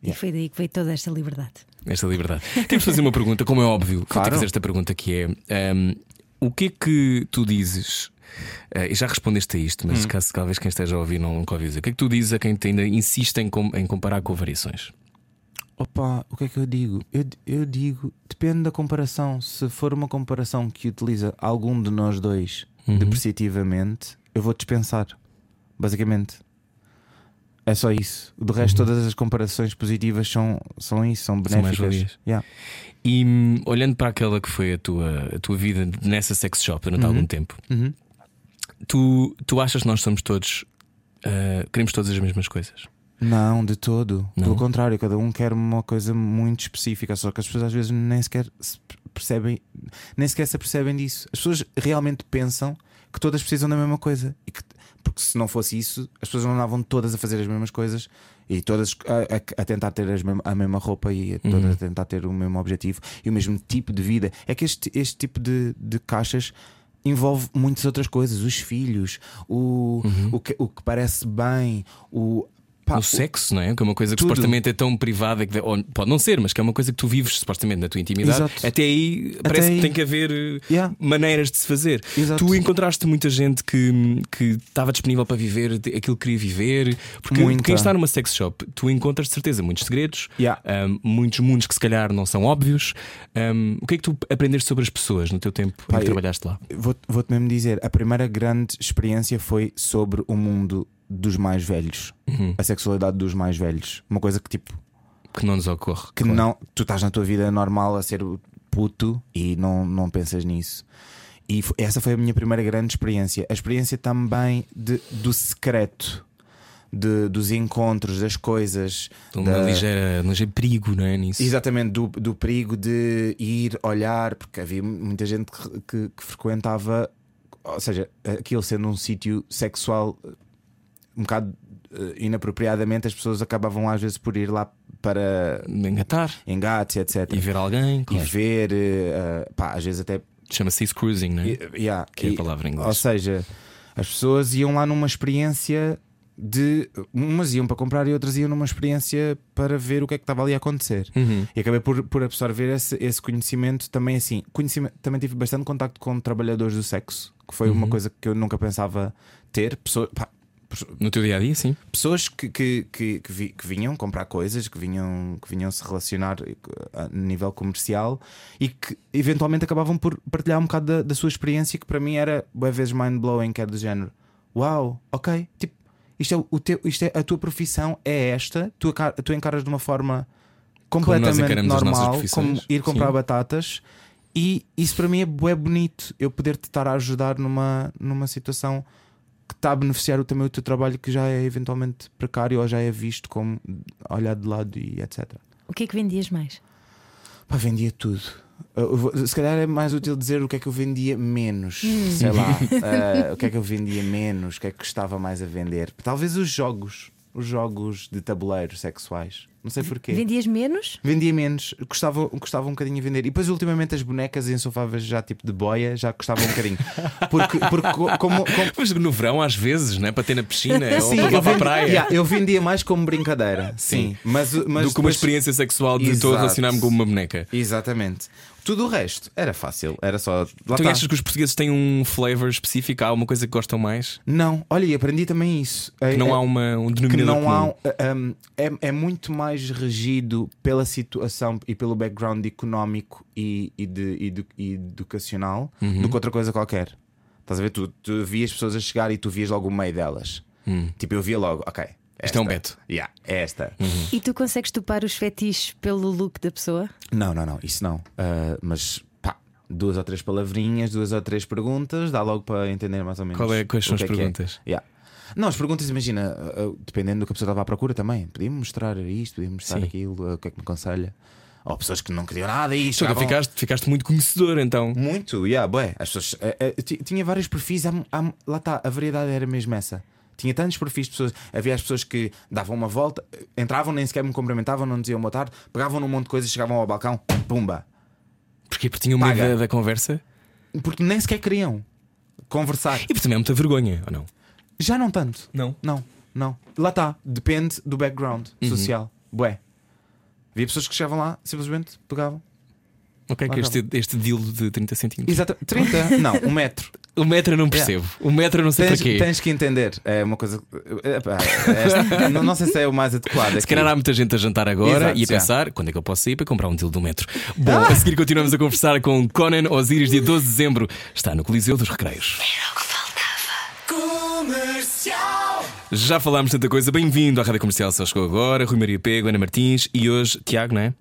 Speaker 4: E foi daí que veio toda esta liberdade.
Speaker 1: Esta liberdade. Temos de fazer uma pergunta, como é óbvio,
Speaker 2: Claro.
Speaker 1: que fazer esta pergunta que é um, o que é que tu dizes? e já respondeste a isto,
Speaker 2: Hum.
Speaker 1: mas caso talvez quem esteja a ouvir não nunca ouviu dizer. O que é que tu dizes a quem ainda insiste em, com- em comparar com variações?
Speaker 2: Opa, o que é que eu digo? Eu, eu digo, depende da comparação. Se for uma comparação que utiliza algum de nós dois
Speaker 1: Uhum.
Speaker 2: depreciativamente, eu vou dispensar. Basicamente. É só isso. Do resto, todas as comparações positivas são, são isso, são benéficas.
Speaker 1: mais-valias.
Speaker 2: Yeah.
Speaker 1: E hum, olhando para aquela que foi a tua, a tua vida nessa sex shop durante algum tempo,
Speaker 2: Uhum.
Speaker 1: tu, tu achas que nós somos todos. ah, queremos todas as mesmas coisas?
Speaker 2: Não, de todo.
Speaker 1: Não?
Speaker 2: Pelo contrário, cada um quer uma coisa muito específica, só que as pessoas às vezes nem sequer se percebem, nem sequer se apercebem disso. As pessoas realmente pensam que todas precisam da mesma coisa. E que, porque se não fosse isso, as pessoas não andavam todas a fazer as mesmas coisas e todas a, a- a tentar ter mesma- a mesma roupa e a todas a tentar ter o mesmo objetivo e o mesmo tipo de vida. É que este, este tipo de, de caixas envolve muitas outras coisas, os filhos, o, o, que, o que parece bem, o. pá,
Speaker 1: o sexo, não é? Que é uma coisa que
Speaker 2: tudo.
Speaker 1: supostamente é tão privada que pode não ser, mas que é uma coisa que tu vives supostamente na tua intimidade.
Speaker 2: Exato.
Speaker 1: Até aí parece
Speaker 2: aí.
Speaker 1: que tem que haver eh,
Speaker 2: Yeah.
Speaker 1: maneiras de se fazer.
Speaker 2: Exato.
Speaker 1: Tu encontraste muita gente que, que estava disponível para viver aquilo que queria viver. Porque
Speaker 2: Muita.
Speaker 1: quem está numa sex shop, tu encontras de certeza muitos segredos,
Speaker 2: Yeah.
Speaker 1: ahm, muitos mundos que se calhar não são óbvios. Ahm, o que é que tu aprendeste sobre as pessoas no teu tempo em
Speaker 2: Pá,
Speaker 1: que trabalhaste lá?
Speaker 2: Vou- Vou-te mesmo dizer, a primeira grande experiência foi sobre o mundo dos mais velhos,
Speaker 1: Uhum.
Speaker 2: a sexualidade dos mais velhos. Uma coisa que tipo,
Speaker 1: Que não nos ocorre.
Speaker 2: que
Speaker 1: claro.
Speaker 2: não, tu estás na tua vida normal a ser puto e não, não pensas nisso. E essa foi a minha primeira grande experiência. A experiência também de, do secreto, de, dos encontros, das coisas.
Speaker 1: Uma
Speaker 2: da-
Speaker 1: ligeira, um ligeiro perigo, não é? Nisso.
Speaker 2: Exatamente, do, do perigo de ir olhar, porque havia muita gente que, que- que frequentava, ou seja, aquilo sendo um sítio sexual um bocado eh, inapropriadamente, as pessoas acabavam às vezes por ir lá para
Speaker 1: Engatar
Speaker 2: engates, etc.
Speaker 1: e ver alguém,
Speaker 2: E
Speaker 1: claro.
Speaker 2: ver, eh, eh, pá, às vezes até.
Speaker 1: Chama-se isso cruising, é?
Speaker 2: e- yeah,
Speaker 1: Que é a
Speaker 2: e-
Speaker 1: palavra em inglês.
Speaker 2: Ou seja, as pessoas iam lá numa experiência de. Umas iam para comprar e outras iam numa experiência para ver o que é que estava ali a acontecer.
Speaker 1: Uhum.
Speaker 2: E acabei por, por absorver esse, esse conhecimento também assim. Conhecimento, também tive bastante contacto com trabalhadores do sexo, que foi uma coisa que eu nunca pensava ter. Pessoa, pá,
Speaker 1: No teu dia a dia, sim.
Speaker 2: pessoas que, que, que, que, vi- que vinham comprar coisas, que vinham, que vinham se relacionar eh, a nível comercial e que eventualmente acabavam por partilhar um bocado da, da sua experiência, que para mim era às vezes mind-blowing, que era do género: Uau, ok, tipo, isto é, o teu, isto é a tua profissão, é esta, tu, tu encaras de uma forma completamente
Speaker 1: nossas
Speaker 2: normal, como ir comprar
Speaker 1: Sim.
Speaker 2: batatas. E isso para mim é bonito, eu poder-te estar a ajudar numa, numa situação que está a beneficiar também o teu trabalho que já é eventualmente precário ou já é visto como olhado de lado e etc.
Speaker 4: O que é que vendias mais?
Speaker 2: Pá, vendia tudo. Se calhar é mais útil dizer o que é que eu vendia menos.
Speaker 4: Hum.
Speaker 2: Sei lá. eh, o que é que eu vendia menos, o que é que gostava mais a vender. Talvez os jogos. Os jogos de tabuleiro sexuais. Não sei porquê.
Speaker 4: Vendias menos?
Speaker 2: Vendia menos, gostava, gostava um bocadinho a vender. E depois, ultimamente, as bonecas insofáveis já tipo de boia já gostava um bocadinho. Porque, porque co- como, como,
Speaker 1: Mas no verão, às vezes, né? para ter na piscina ou
Speaker 2: Sim,
Speaker 1: lá para a praia.
Speaker 2: Yeah, eu vendia mais como brincadeira, sim. Mas, mas
Speaker 1: do que uma
Speaker 2: depois-
Speaker 1: experiência sexual de estou a
Speaker 2: Exato.
Speaker 1: relacionar-me com uma boneca.
Speaker 2: Exatamente. Tudo o resto era fácil, era só. Lá
Speaker 1: tu
Speaker 2: tá.
Speaker 1: achas que os portugueses têm um flavor específico? Há uma coisa que gostam mais?
Speaker 2: Não, olha, e aprendi também isso.
Speaker 1: Que
Speaker 2: É-
Speaker 1: não
Speaker 2: é-
Speaker 1: há uma, um
Speaker 2: que
Speaker 1: denominador
Speaker 2: não há
Speaker 1: comum.
Speaker 2: um, um, é, é muito mais regido pela situação e pelo background económico e, e, de, e, do- e educacional
Speaker 1: Uhum.
Speaker 2: do que outra coisa qualquer. Estás a ver? Tu, tu vias pessoas a chegar e tu vias logo o meio delas. Tipo, eu via logo, ok.
Speaker 1: Isto é um. Beto.
Speaker 2: Yeah, é esta.
Speaker 4: E tu consegues topar os fetiches pelo look da pessoa?
Speaker 2: Não, não, não, isso não. Ah, mas pá, duas ou três palavrinhas, duas ou três perguntas, dá logo para entender mais ou menos.
Speaker 1: Qual é- quais são as
Speaker 2: é é.
Speaker 1: perguntas?
Speaker 2: Yeah. Não, as perguntas, imagina, ah, dependendo do que a pessoa estava à procura também. Podia-me mostrar isto, podia-me mostrar
Speaker 1: Sim.
Speaker 2: aquilo, o que é que me aconselha. Ou pessoas que não queriam nada e
Speaker 1: Tu
Speaker 2: chegavam-
Speaker 1: ficaste, ficaste muito conhecedor então.
Speaker 2: Muito, yeah, bué. As pessoas, ti- tinha vários perfis, há- há- lá está, a variedade era mesmo essa. Tinha tantos perfis de pessoas. Havia as pessoas que davam uma volta, entravam, nem sequer me cumprimentavam, não diziam boa tarde, pegavam num monte de coisas, chegavam ao balcão, pumba.
Speaker 1: Porquê? Porque tinham medo da, da conversa
Speaker 2: Porque nem sequer queriam conversar.
Speaker 1: e porque também é muita vergonha, ou não?
Speaker 2: Já não tanto.
Speaker 1: Não.
Speaker 2: Não, não. Lá está, depende do background social. Bué. Havia pessoas que chegavam lá, simplesmente pegavam.
Speaker 1: Ok, que
Speaker 2: Ah,
Speaker 1: este, este deal de 30 centímetros.
Speaker 2: Exato. 30? não, um metro.
Speaker 1: O metro eu não percebo. O metro eu não sei
Speaker 2: Tens,
Speaker 1: para quê.
Speaker 2: tens que entender. É uma coisa. é, pá, esta- não, não sei se é o mais adequado.
Speaker 1: Se
Speaker 2: aqui.
Speaker 1: calhar há muita gente a jantar agora
Speaker 2: Exato,
Speaker 1: e a
Speaker 2: já.
Speaker 1: pensar quando é que eu posso sair para comprar um deal do metro. Bom, a seguir continuamos a conversar com Conan Osiris, dia 12 de dezembro. Está no Coliseu dos Recreios.
Speaker 3: Comercial.
Speaker 1: Já falámos tanta coisa. Bem-vindo à Rádio Comercial, só chegou agora. Rui Maria Pego, Ana Martins e hoje Tiago, não é?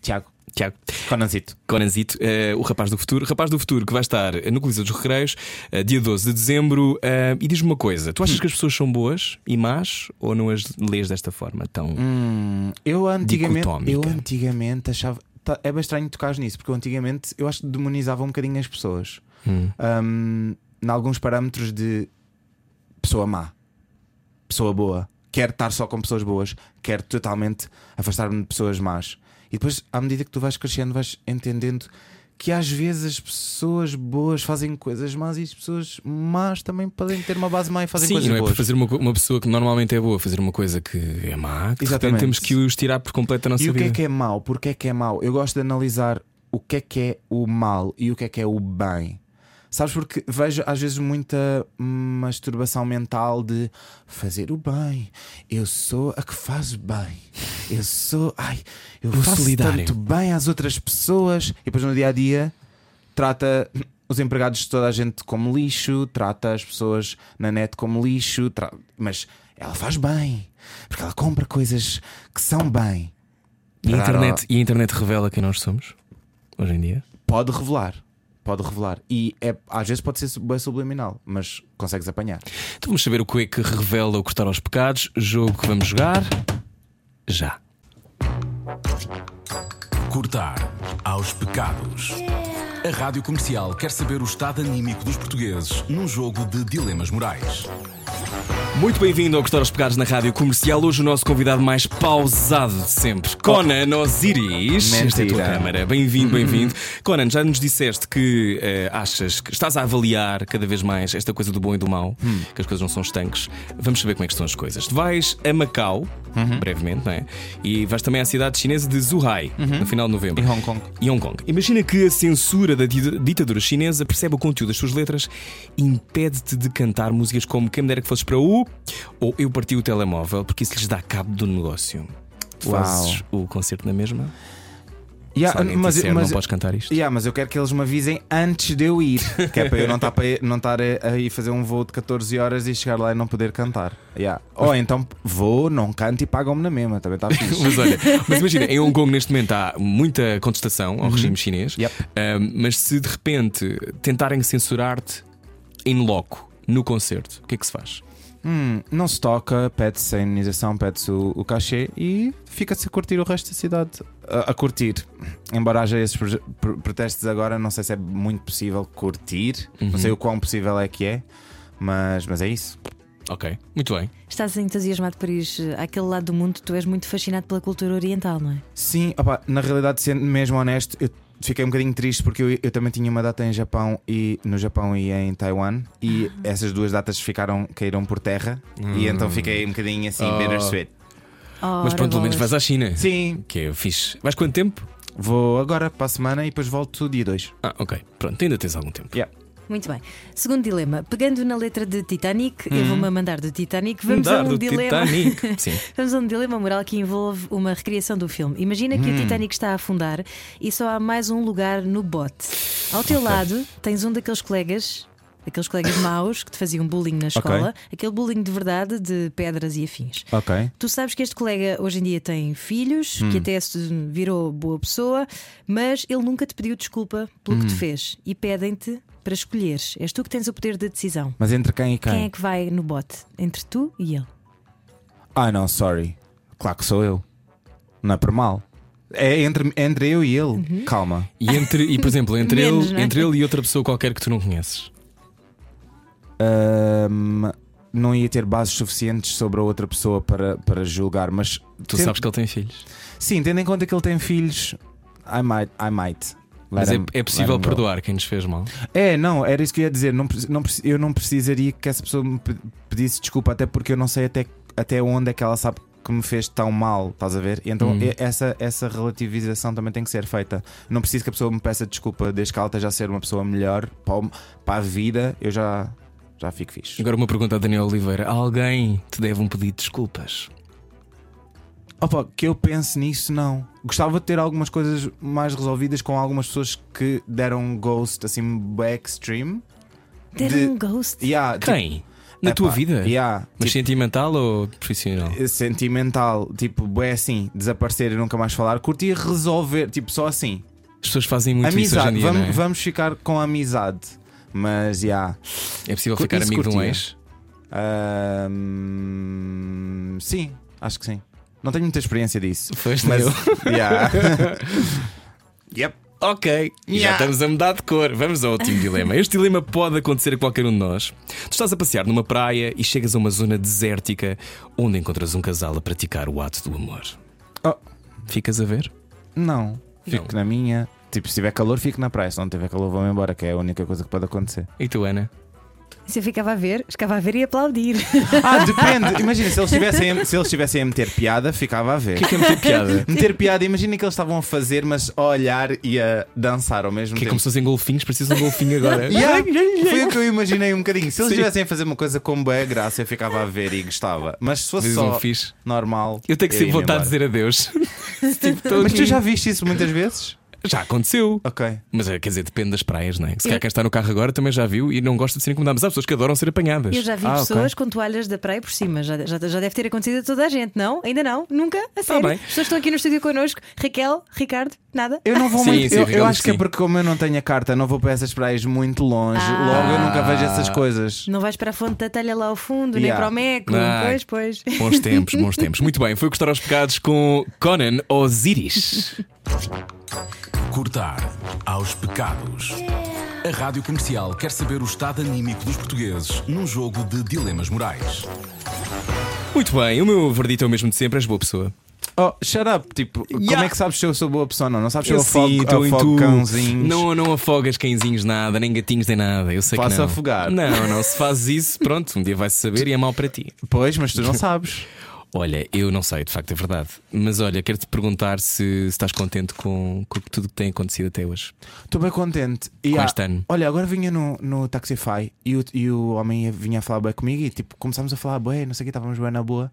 Speaker 2: Tiago,
Speaker 1: Tiago.
Speaker 2: Conanzito.
Speaker 1: Conanzito, eh, o rapaz do futuro. Rapaz do futuro que vai estar no Coliseu dos Recreios, eh, dia 12 de dezembro. eh, e diz-me uma coisa: tu achas que as pessoas são boas e más ou não as lês desta forma tão.
Speaker 2: Hum, eu antigamente, eu antigamente achava. tá- é bem estranho tocar nisso, porque eu antigamente eu acho que demonizava um bocadinho as pessoas.
Speaker 1: Hum.
Speaker 2: Hum, em alguns parâmetros de pessoa má, pessoa boa. Quero estar só com pessoas boas, quero totalmente afastar-me de pessoas más. E depois, à medida que tu vais crescendo, vais entendendo que às vezes as pessoas boas fazem coisas más e as pessoas más também podem ter uma base má e fazem
Speaker 1: Sim,
Speaker 2: coisas
Speaker 1: não é
Speaker 2: boas.
Speaker 1: por fazer uma, uma pessoa que normalmente é boa fazer uma coisa que é má, que
Speaker 2: Exatamente.
Speaker 1: temos que os tirar por completo da nossa
Speaker 2: E o que
Speaker 1: vida.
Speaker 2: é que é mau? Porque é que é mau? Eu gosto de analisar o que é que é o mal e o que é que é o bem. Sabes, porque vejo às vezes muita masturbação mental de fazer o bem. Eu sou a que faz bem. Eu sou. Ai, eu
Speaker 1: O
Speaker 2: faço
Speaker 1: solidário.
Speaker 2: tanto bem às outras pessoas. E depois no dia a dia trata os empregados de toda a gente como lixo, trata as pessoas na net como lixo, tra- mas ela faz bem. Porque ela compra coisas que são bem.
Speaker 1: E a, internet, e a internet revela quem nós somos hoje em dia.
Speaker 2: Pode revelar. Pode revelar. E é, às vezes pode ser bem subliminal, mas consegues apanhar.
Speaker 1: Então vamos saber o que é que revela o cortar aos pecados. Jogo que vamos jogar já.
Speaker 3: Cortar aos pecados. A Rádio Comercial quer saber o estado anímico dos portugueses num jogo de dilemas morais.
Speaker 1: Muito bem-vindo ao Cortar aos Pecados na Rádio Comercial. Hoje o nosso convidado mais pausado de sempre, Conan Osiris. Esta é a tua
Speaker 2: Mentira.
Speaker 1: câmara. Bem-vindo, bem-vindo. Conan, já nos disseste que eh, achas que estás a avaliar cada vez mais esta coisa do bom e do mau, que as coisas não são estanques. Vamos saber como é que estão as coisas. Tu vais a Macau, brevemente, não é? E vais também à cidade chinesa de Zhuhai, no final de novembro.
Speaker 2: Em Hong Kong.
Speaker 1: E Hong Kong. Imagina que a censura da di- ditadura chinesa percebe o conteúdo das suas letras e impede-te de cantar músicas como Quem me dera que fosses para o ou Eu parti o telemóvel, porque isso lhes dá cabo do negócio. Tu
Speaker 2: Uau.
Speaker 1: fazes o concerto na mesma?
Speaker 2: Yeah, mas,
Speaker 1: disser,
Speaker 2: mas-
Speaker 1: não podes cantar isto?
Speaker 2: yeah, mas eu quero que eles me avisem antes de eu ir. Que é para eu não estar, para, não estar ir fazer um voo de 14 horas e chegar lá e não poder cantar. Yeah. Ou então vou, não canto e pagam-me na mesma. Também está fixe.
Speaker 1: Mas olha, mas imagina, em Hong Kong neste momento há muita contestação ao regime chinês,
Speaker 2: Uhum. Yep.
Speaker 1: Ahm, mas se de repente tentarem censurar-te in loco, no concerto, o que é que se faz?
Speaker 2: Hum, não se toca, pede-se a indenização, pede-se o, o cachê e fica-se a curtir o resto da cidade. A, a curtir. Embora haja esses pro- protestos agora, não sei se é muito possível curtir. Não sei o quão possível é que é, mas, mas é isso.
Speaker 1: Ok, muito bem.
Speaker 4: Estás entusiasmado por ir eh, àquele lado do mundo, tu és muito fascinado pela cultura oriental, não é?
Speaker 2: Sim, opá, na realidade, sendo mesmo honesto, eu fiquei um bocadinho triste porque eu, eu também tinha uma data em Japão e no Japão e em Taiwan e essas duas datas ficaram, caíram por terra e então fiquei um bocadinho assim,
Speaker 1: Oh.
Speaker 2: bittersweet.
Speaker 1: Mas pronto, pelo menos vais à China.
Speaker 2: Sim,
Speaker 1: Que é fixe. Vais quanto tempo?
Speaker 2: vou agora para a semana e depois volto dia 2.
Speaker 1: Ah, ok. Pronto, ainda tens algum tempo.
Speaker 2: Yeah.
Speaker 4: Muito bem. Segundo dilema, pegando na letra de Titanic, eu vou-me mandar do Titanic, vamos
Speaker 1: Mudar
Speaker 4: a um
Speaker 1: do
Speaker 4: dilema.
Speaker 1: Titanic. Sim.
Speaker 4: Vamos a um dilema moral que envolve uma recriação do filme. Imagina que o Titanic está a afundar e só há mais um lugar no bote. Ao teu lado tens um daqueles colegas, aqueles colegas maus que te faziam bullying na escola, aquele bullying de verdade de pedras e afins.
Speaker 2: Ok.
Speaker 4: Tu sabes que este colega hoje em dia tem filhos, que até se virou boa pessoa, mas ele nunca te pediu desculpa pelo que te fez e pedem-te para escolheres. És tu que tens o poder de decisão.
Speaker 2: Mas entre quem e quem?
Speaker 4: Quem é que vai no bote? Entre tu e ele.
Speaker 2: Ah, não, sorry. Claro que sou eu. Não é por mal. É entre, entre eu e ele. Calma.
Speaker 1: E, entre, e por exemplo, entre,
Speaker 4: Menos,
Speaker 1: ele,
Speaker 4: é?
Speaker 1: entre ele e outra pessoa qualquer que tu não conheces.
Speaker 2: Ahm, não ia ter bases suficientes sobre a outra pessoa para, para julgar, mas
Speaker 1: Tu
Speaker 2: Tem-
Speaker 1: sabes que ele tem filhos.
Speaker 2: sim, tendo em conta que ele tem filhos, I might, I might.
Speaker 1: Mas é, é possível perdoar quem nos fez mal.
Speaker 2: É, não, era isso que eu ia dizer. Não, não, eu não precisaria que essa pessoa me pe- pedisse desculpa, até porque eu não sei até, até onde é que ela sabe que me fez tão mal, estás a ver? Então
Speaker 1: Hum.
Speaker 2: essa, essa relativização também tem que ser feita. Não preciso que a pessoa me peça desculpa desde que ela esteja a ser uma pessoa melhor para, o- para a vida, eu já, já fico fixe.
Speaker 1: Agora uma pergunta a Daniel Oliveira: alguém te deve um pedido de desculpas?
Speaker 2: Opa, que eu pense nisso, não. Gostava de ter algumas coisas mais resolvidas com algumas pessoas que deram um ghost assim extreme.
Speaker 4: Deram
Speaker 2: De-
Speaker 4: um ghost.
Speaker 2: Yeah, tipo,
Speaker 1: Quem? Na
Speaker 2: Epá,
Speaker 1: tua vida?
Speaker 2: Yeah,
Speaker 1: Mas sentimental ou profissional?
Speaker 2: tipo, sentimental, tipo, é assim, desaparecer e nunca mais falar, curti resolver, tipo, só assim.
Speaker 1: As pessoas fazem muito isso hoje
Speaker 2: amizade,
Speaker 1: em dia.
Speaker 2: vamos,
Speaker 1: não é?
Speaker 2: vamos ficar com amizade. Mas, já. Yeah.
Speaker 1: É possível ficar
Speaker 2: isso
Speaker 1: amigo de um
Speaker 2: curtia.
Speaker 1: ex?
Speaker 2: Sim, acho que sim. Não tenho muita experiência disso.
Speaker 1: Pois
Speaker 2: Mas,
Speaker 1: eu.
Speaker 2: yeah. yep.
Speaker 1: Ok, e já
Speaker 2: Yeah.
Speaker 1: estamos a mudar de cor. Vamos ao último dilema. Este dilema pode acontecer a qualquer um de nós. Tu estás a passear numa praia e chegas a uma zona desértica onde encontras um casal a praticar o ato do amor.
Speaker 2: Oh.
Speaker 1: Ficas a ver?
Speaker 2: Não, fico
Speaker 1: Não.
Speaker 2: na minha. Tipo, se tiver calor, fico na praia. Se não tiver calor, vou-me embora, que é a única coisa que pode acontecer.
Speaker 1: E tu, Ana?
Speaker 4: Se eu ficava a ver, ficava a ver e aplaudir.
Speaker 2: Ah, depende. Imagina, se eles estivessem a, se eles estivessem a meter piada, ficava a ver.
Speaker 1: O que é que é meter piada?
Speaker 2: Meter piada, imagina que eles estavam a fazer, mas a olhar e a dançar ao mesmo
Speaker 1: Que é
Speaker 2: tempo.
Speaker 1: como se fossem golfinhos, precisam de um golfinho agora.
Speaker 2: Yeah, foi o que eu imaginei um bocadinho. Se eles estivessem a fazer uma coisa com boa graça, eu ficava a ver e gostava. Mas se fosse só
Speaker 1: um fixe.
Speaker 2: normal.
Speaker 1: Eu tenho que sempre
Speaker 2: ia-me
Speaker 1: voltar a dizer adeus. tipo,
Speaker 2: Mas tu já viste isso muitas vezes?
Speaker 1: Já aconteceu.
Speaker 2: Ok.
Speaker 1: Mas é, quer dizer, depende das praias, não é? Se
Speaker 4: Eu-
Speaker 1: calhar quem está no carro agora também já viu e não gosta de ser incomodado. Mas há pessoas que adoram ser apanhadas.
Speaker 4: Eu já vi
Speaker 2: Ah,
Speaker 4: pessoas com toalhas da praia por cima. Já, já, já deve ter acontecido a toda a gente, não? Ainda não? Nunca? A sério?
Speaker 1: bem.
Speaker 4: As pessoas estão aqui no estúdio connosco. Raquel, Ricardo, nada?
Speaker 2: Eu não vou
Speaker 1: Sim,
Speaker 2: muito.
Speaker 1: sim,
Speaker 2: eu, eu acho que é porque, como eu não tenho a carta, não vou para essas praias muito longe.
Speaker 4: Ah.
Speaker 2: Logo eu nunca vejo essas coisas.
Speaker 4: Não vais para a fonte da telha lá ao fundo,
Speaker 2: Yeah.
Speaker 4: nem para o Meco.
Speaker 1: Ah.
Speaker 4: Pois, pois.
Speaker 1: Bons tempos, bons tempos. Muito bem, foi Gostar aos Pecados com Conan Osiris.
Speaker 3: Cortar aos pecados. A Rádio Comercial quer saber o estado anímico dos portugueses num jogo de dilemas morais.
Speaker 1: Muito bem, o meu verdito é o mesmo de sempre, és boa pessoa.
Speaker 2: Oh, shut up. Tipo, como
Speaker 1: Yeah.
Speaker 2: é que sabes se eu sou boa pessoa ou não? Não sabes se eu,
Speaker 1: Eu
Speaker 2: afogo,
Speaker 1: em
Speaker 2: afogo
Speaker 1: tu.
Speaker 2: cãozinhos?
Speaker 1: Não, não afogas cãezinhos nada, nem gatinhos nem nada. Eu sei
Speaker 2: Posso
Speaker 1: que não.
Speaker 2: afogar.
Speaker 1: Não, não, se fazes isso, pronto, um dia vai-se saber e é mau para ti.
Speaker 2: Pois, mas tu não sabes.
Speaker 1: Olha, eu não sei, de facto é verdade. Mas olha, quero-te perguntar se, se estás contente com, com tudo que tem acontecido até hoje.
Speaker 2: Estou bem contente. E
Speaker 1: Com
Speaker 2: há-
Speaker 1: este ano.
Speaker 2: Olha, agora vinha no, no Taxify e o, e o homem vinha a falar bem comigo e tipo, começámos a falar bem, não sei o que, estávamos bem na boa.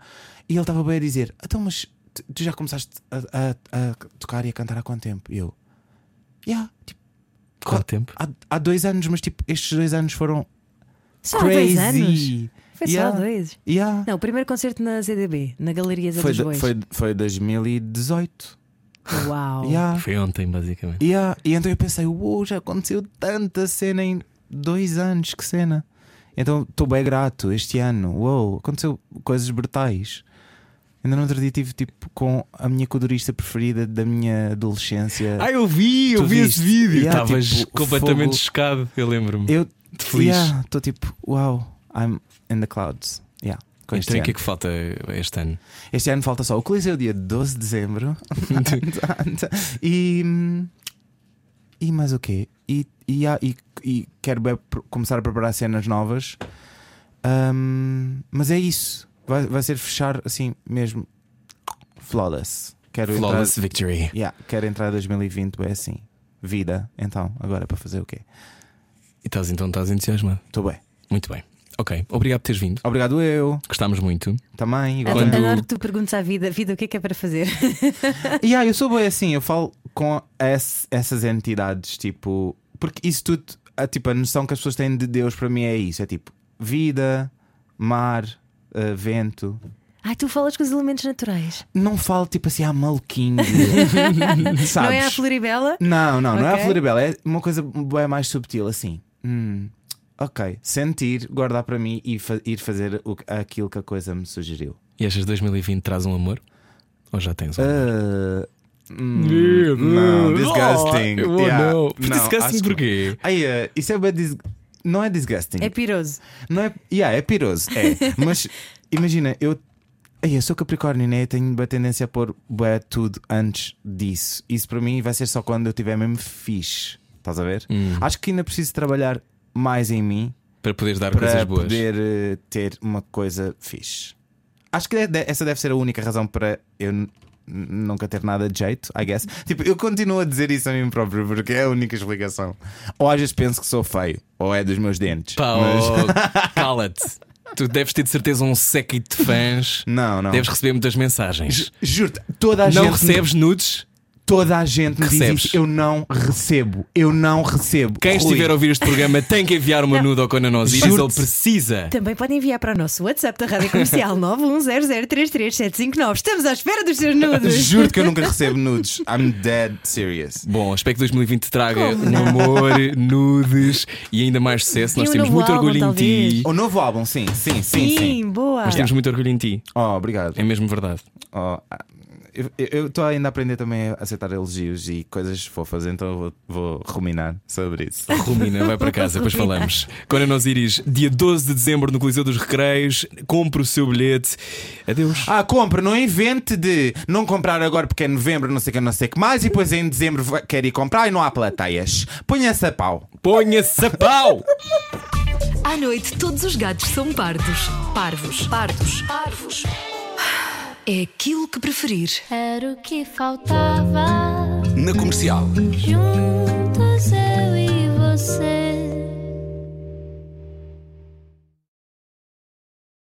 Speaker 2: E ele estava bem a dizer: Então, mas tu, já começaste a, a- a tocar e a cantar há quanto tempo? E eu, yeah, tipo,
Speaker 1: Quanto tempo?
Speaker 2: há, há dois anos, mas tipo, estes dois anos foram
Speaker 4: Só há
Speaker 2: crazy.
Speaker 4: dois anos. Foi
Speaker 2: Yeah.
Speaker 4: só há dois.
Speaker 2: Yeah.
Speaker 4: Não, o primeiro concerto na ZDB, na Galeria Zé
Speaker 2: Foi,
Speaker 4: dos Bois.
Speaker 2: foi, foi 2018.
Speaker 4: Uau.
Speaker 2: Yeah.
Speaker 1: Foi ontem, basicamente.
Speaker 2: Yeah. E então eu pensei, uou, já aconteceu tanta cena em dois anos, que cena. Então estou bem grato este ano. Uou, aconteceu coisas brutais. Ainda no outro dia estive tipo, com a minha codurista preferida da minha adolescência.
Speaker 1: Ah, eu vi, eu
Speaker 2: Tu
Speaker 1: vi
Speaker 2: viste?
Speaker 1: esse vídeo.
Speaker 2: Yeah,
Speaker 1: Estavas
Speaker 2: tipo,
Speaker 1: completamente
Speaker 2: fogo.
Speaker 1: chocado, eu lembro-me.
Speaker 2: eu
Speaker 1: feliz.
Speaker 2: Estou tipo, uau, I'm in the clouds. Yeah, com
Speaker 1: Então, o que é que falta este ano?
Speaker 2: Este ano falta só o Coliseu, dia 12 de dezembro. e. E mais o quê? E, e, há- e, e quero começar a preparar cenas novas. Ahm, mas é isso. Vai, vai ser fechar assim mesmo. Flawless. Quero
Speaker 1: Flawless
Speaker 2: entrar.
Speaker 1: Victory.
Speaker 2: Yeah, quero entrar em 2020, é assim. Vida. Então, agora para fazer o quê?
Speaker 1: E estás então estás entusiasmado.
Speaker 2: Estou bem.
Speaker 1: Muito bem. Ok, obrigado por teres vindo.
Speaker 2: Obrigado, eu.
Speaker 1: Gostámos muito.
Speaker 2: Também. igual.
Speaker 1: Quando-
Speaker 4: Adoro que tu perguntes à vida, vida, o que é que é para fazer?
Speaker 2: Yeah, eu sou bem assim, eu falo com ess- essas entidades, tipo, porque isso tudo, a, tipo, a noção que as pessoas têm de Deus para mim é isso: é tipo vida, mar, eh, vento.
Speaker 4: Ai, tu falas com os elementos naturais.
Speaker 2: Não falo tipo assim, ah, maluquinho. Sabes?
Speaker 4: Não é a Floribela?
Speaker 2: Não, não, não é a. Floribela, é uma coisa bem mais subtil, assim. Hum, ok, sentir, guardar para mim e fa- ir fazer o, que- aquilo que a coisa me sugeriu.
Speaker 1: E achas 2020 traz um amor? Ou já tens um amor?
Speaker 2: Uh, hum, não, disgusting.
Speaker 1: Oh,
Speaker 2: Yeah,
Speaker 1: não.
Speaker 2: não,
Speaker 1: disgusting
Speaker 2: que-
Speaker 1: porquê?
Speaker 2: Ai, eh, isso é bem dis... Não é disgusting.
Speaker 4: É piroso.
Speaker 2: Não é... Yeah, é piroso. É. Mas imagina, eu. Eu sou Capricórnio, né? Eu tenho uma tendência a pôr bué tudo antes disso. Isso para mim vai ser só quando eu tiver mesmo fixe. Estás a ver?
Speaker 1: Hum.
Speaker 2: Acho que ainda preciso trabalhar mais em mim
Speaker 1: Para poderes dar
Speaker 2: para
Speaker 1: coisas boas.
Speaker 2: poder eh, ter uma coisa fixe. Acho que de- essa deve ser a única razão para eu nunca ter nada de jeito, I guess. Tipo, eu continuo a dizer isso a mim próprio porque é a única explicação. Ou às vezes penso que sou feio, ou é dos meus dentes.
Speaker 1: Pá,
Speaker 2: Mas-
Speaker 1: oh, cala-te. Tu deves ter de certeza um séquito de fãs.
Speaker 2: Não, não.
Speaker 1: Deves receber muitas mensagens.
Speaker 2: Ju- Juro-te, toda a
Speaker 1: Não
Speaker 2: gente.
Speaker 1: recebes nudes?
Speaker 2: Toda a gente me diz
Speaker 1: Recebes?
Speaker 2: isso. Eu não recebo. Eu não recebo.
Speaker 1: Quem
Speaker 2: Rui,
Speaker 1: estiver a ouvir este programa tem que enviar uma nude ao Conan Osiris,
Speaker 2: Juro-te.
Speaker 1: ele precisa.
Speaker 4: Também podem enviar para o nosso WhatsApp da Rádio Comercial 910033759. Estamos à espera dos seus nudes.
Speaker 2: Juro que eu nunca recebo nudes. I'm dead serious.
Speaker 1: Bom, espero que 2020 traga um amor, nudes e ainda mais sucesso. Nós
Speaker 4: E um
Speaker 1: temos
Speaker 4: novo
Speaker 1: muito
Speaker 4: álbum,
Speaker 1: orgulho em ti.
Speaker 4: talvez.
Speaker 2: O novo álbum, sim, sim, sim, sim.
Speaker 4: boa.
Speaker 1: Nós temos muito orgulho em ti.
Speaker 2: Oh, obrigado.
Speaker 1: É mesmo verdade.
Speaker 2: Oh, ah, eu estou ainda a aprender também a aceitar elogios e coisas fofas, então eu vou, vou ruminar sobre isso.
Speaker 1: Romina, vai para casa, depois falamos. Conan Osiris, dia 12 de dezembro no Coliseu dos Recreios. Compre o seu bilhete. Adeus.
Speaker 2: Ah, compre, não invente de não comprar agora porque é novembro, não sei o que, não sei o que mais, e depois em dezembro quer ir comprar e não há plateias. Ponha-se a pau.
Speaker 1: Ponha-se a pau!
Speaker 5: À noite, todos os gatos são pardos. Parvos. Pardos. Parvos é aquilo que preferir.
Speaker 6: Era o que faltava.
Speaker 3: Na comercial.
Speaker 6: Juntos eu e você.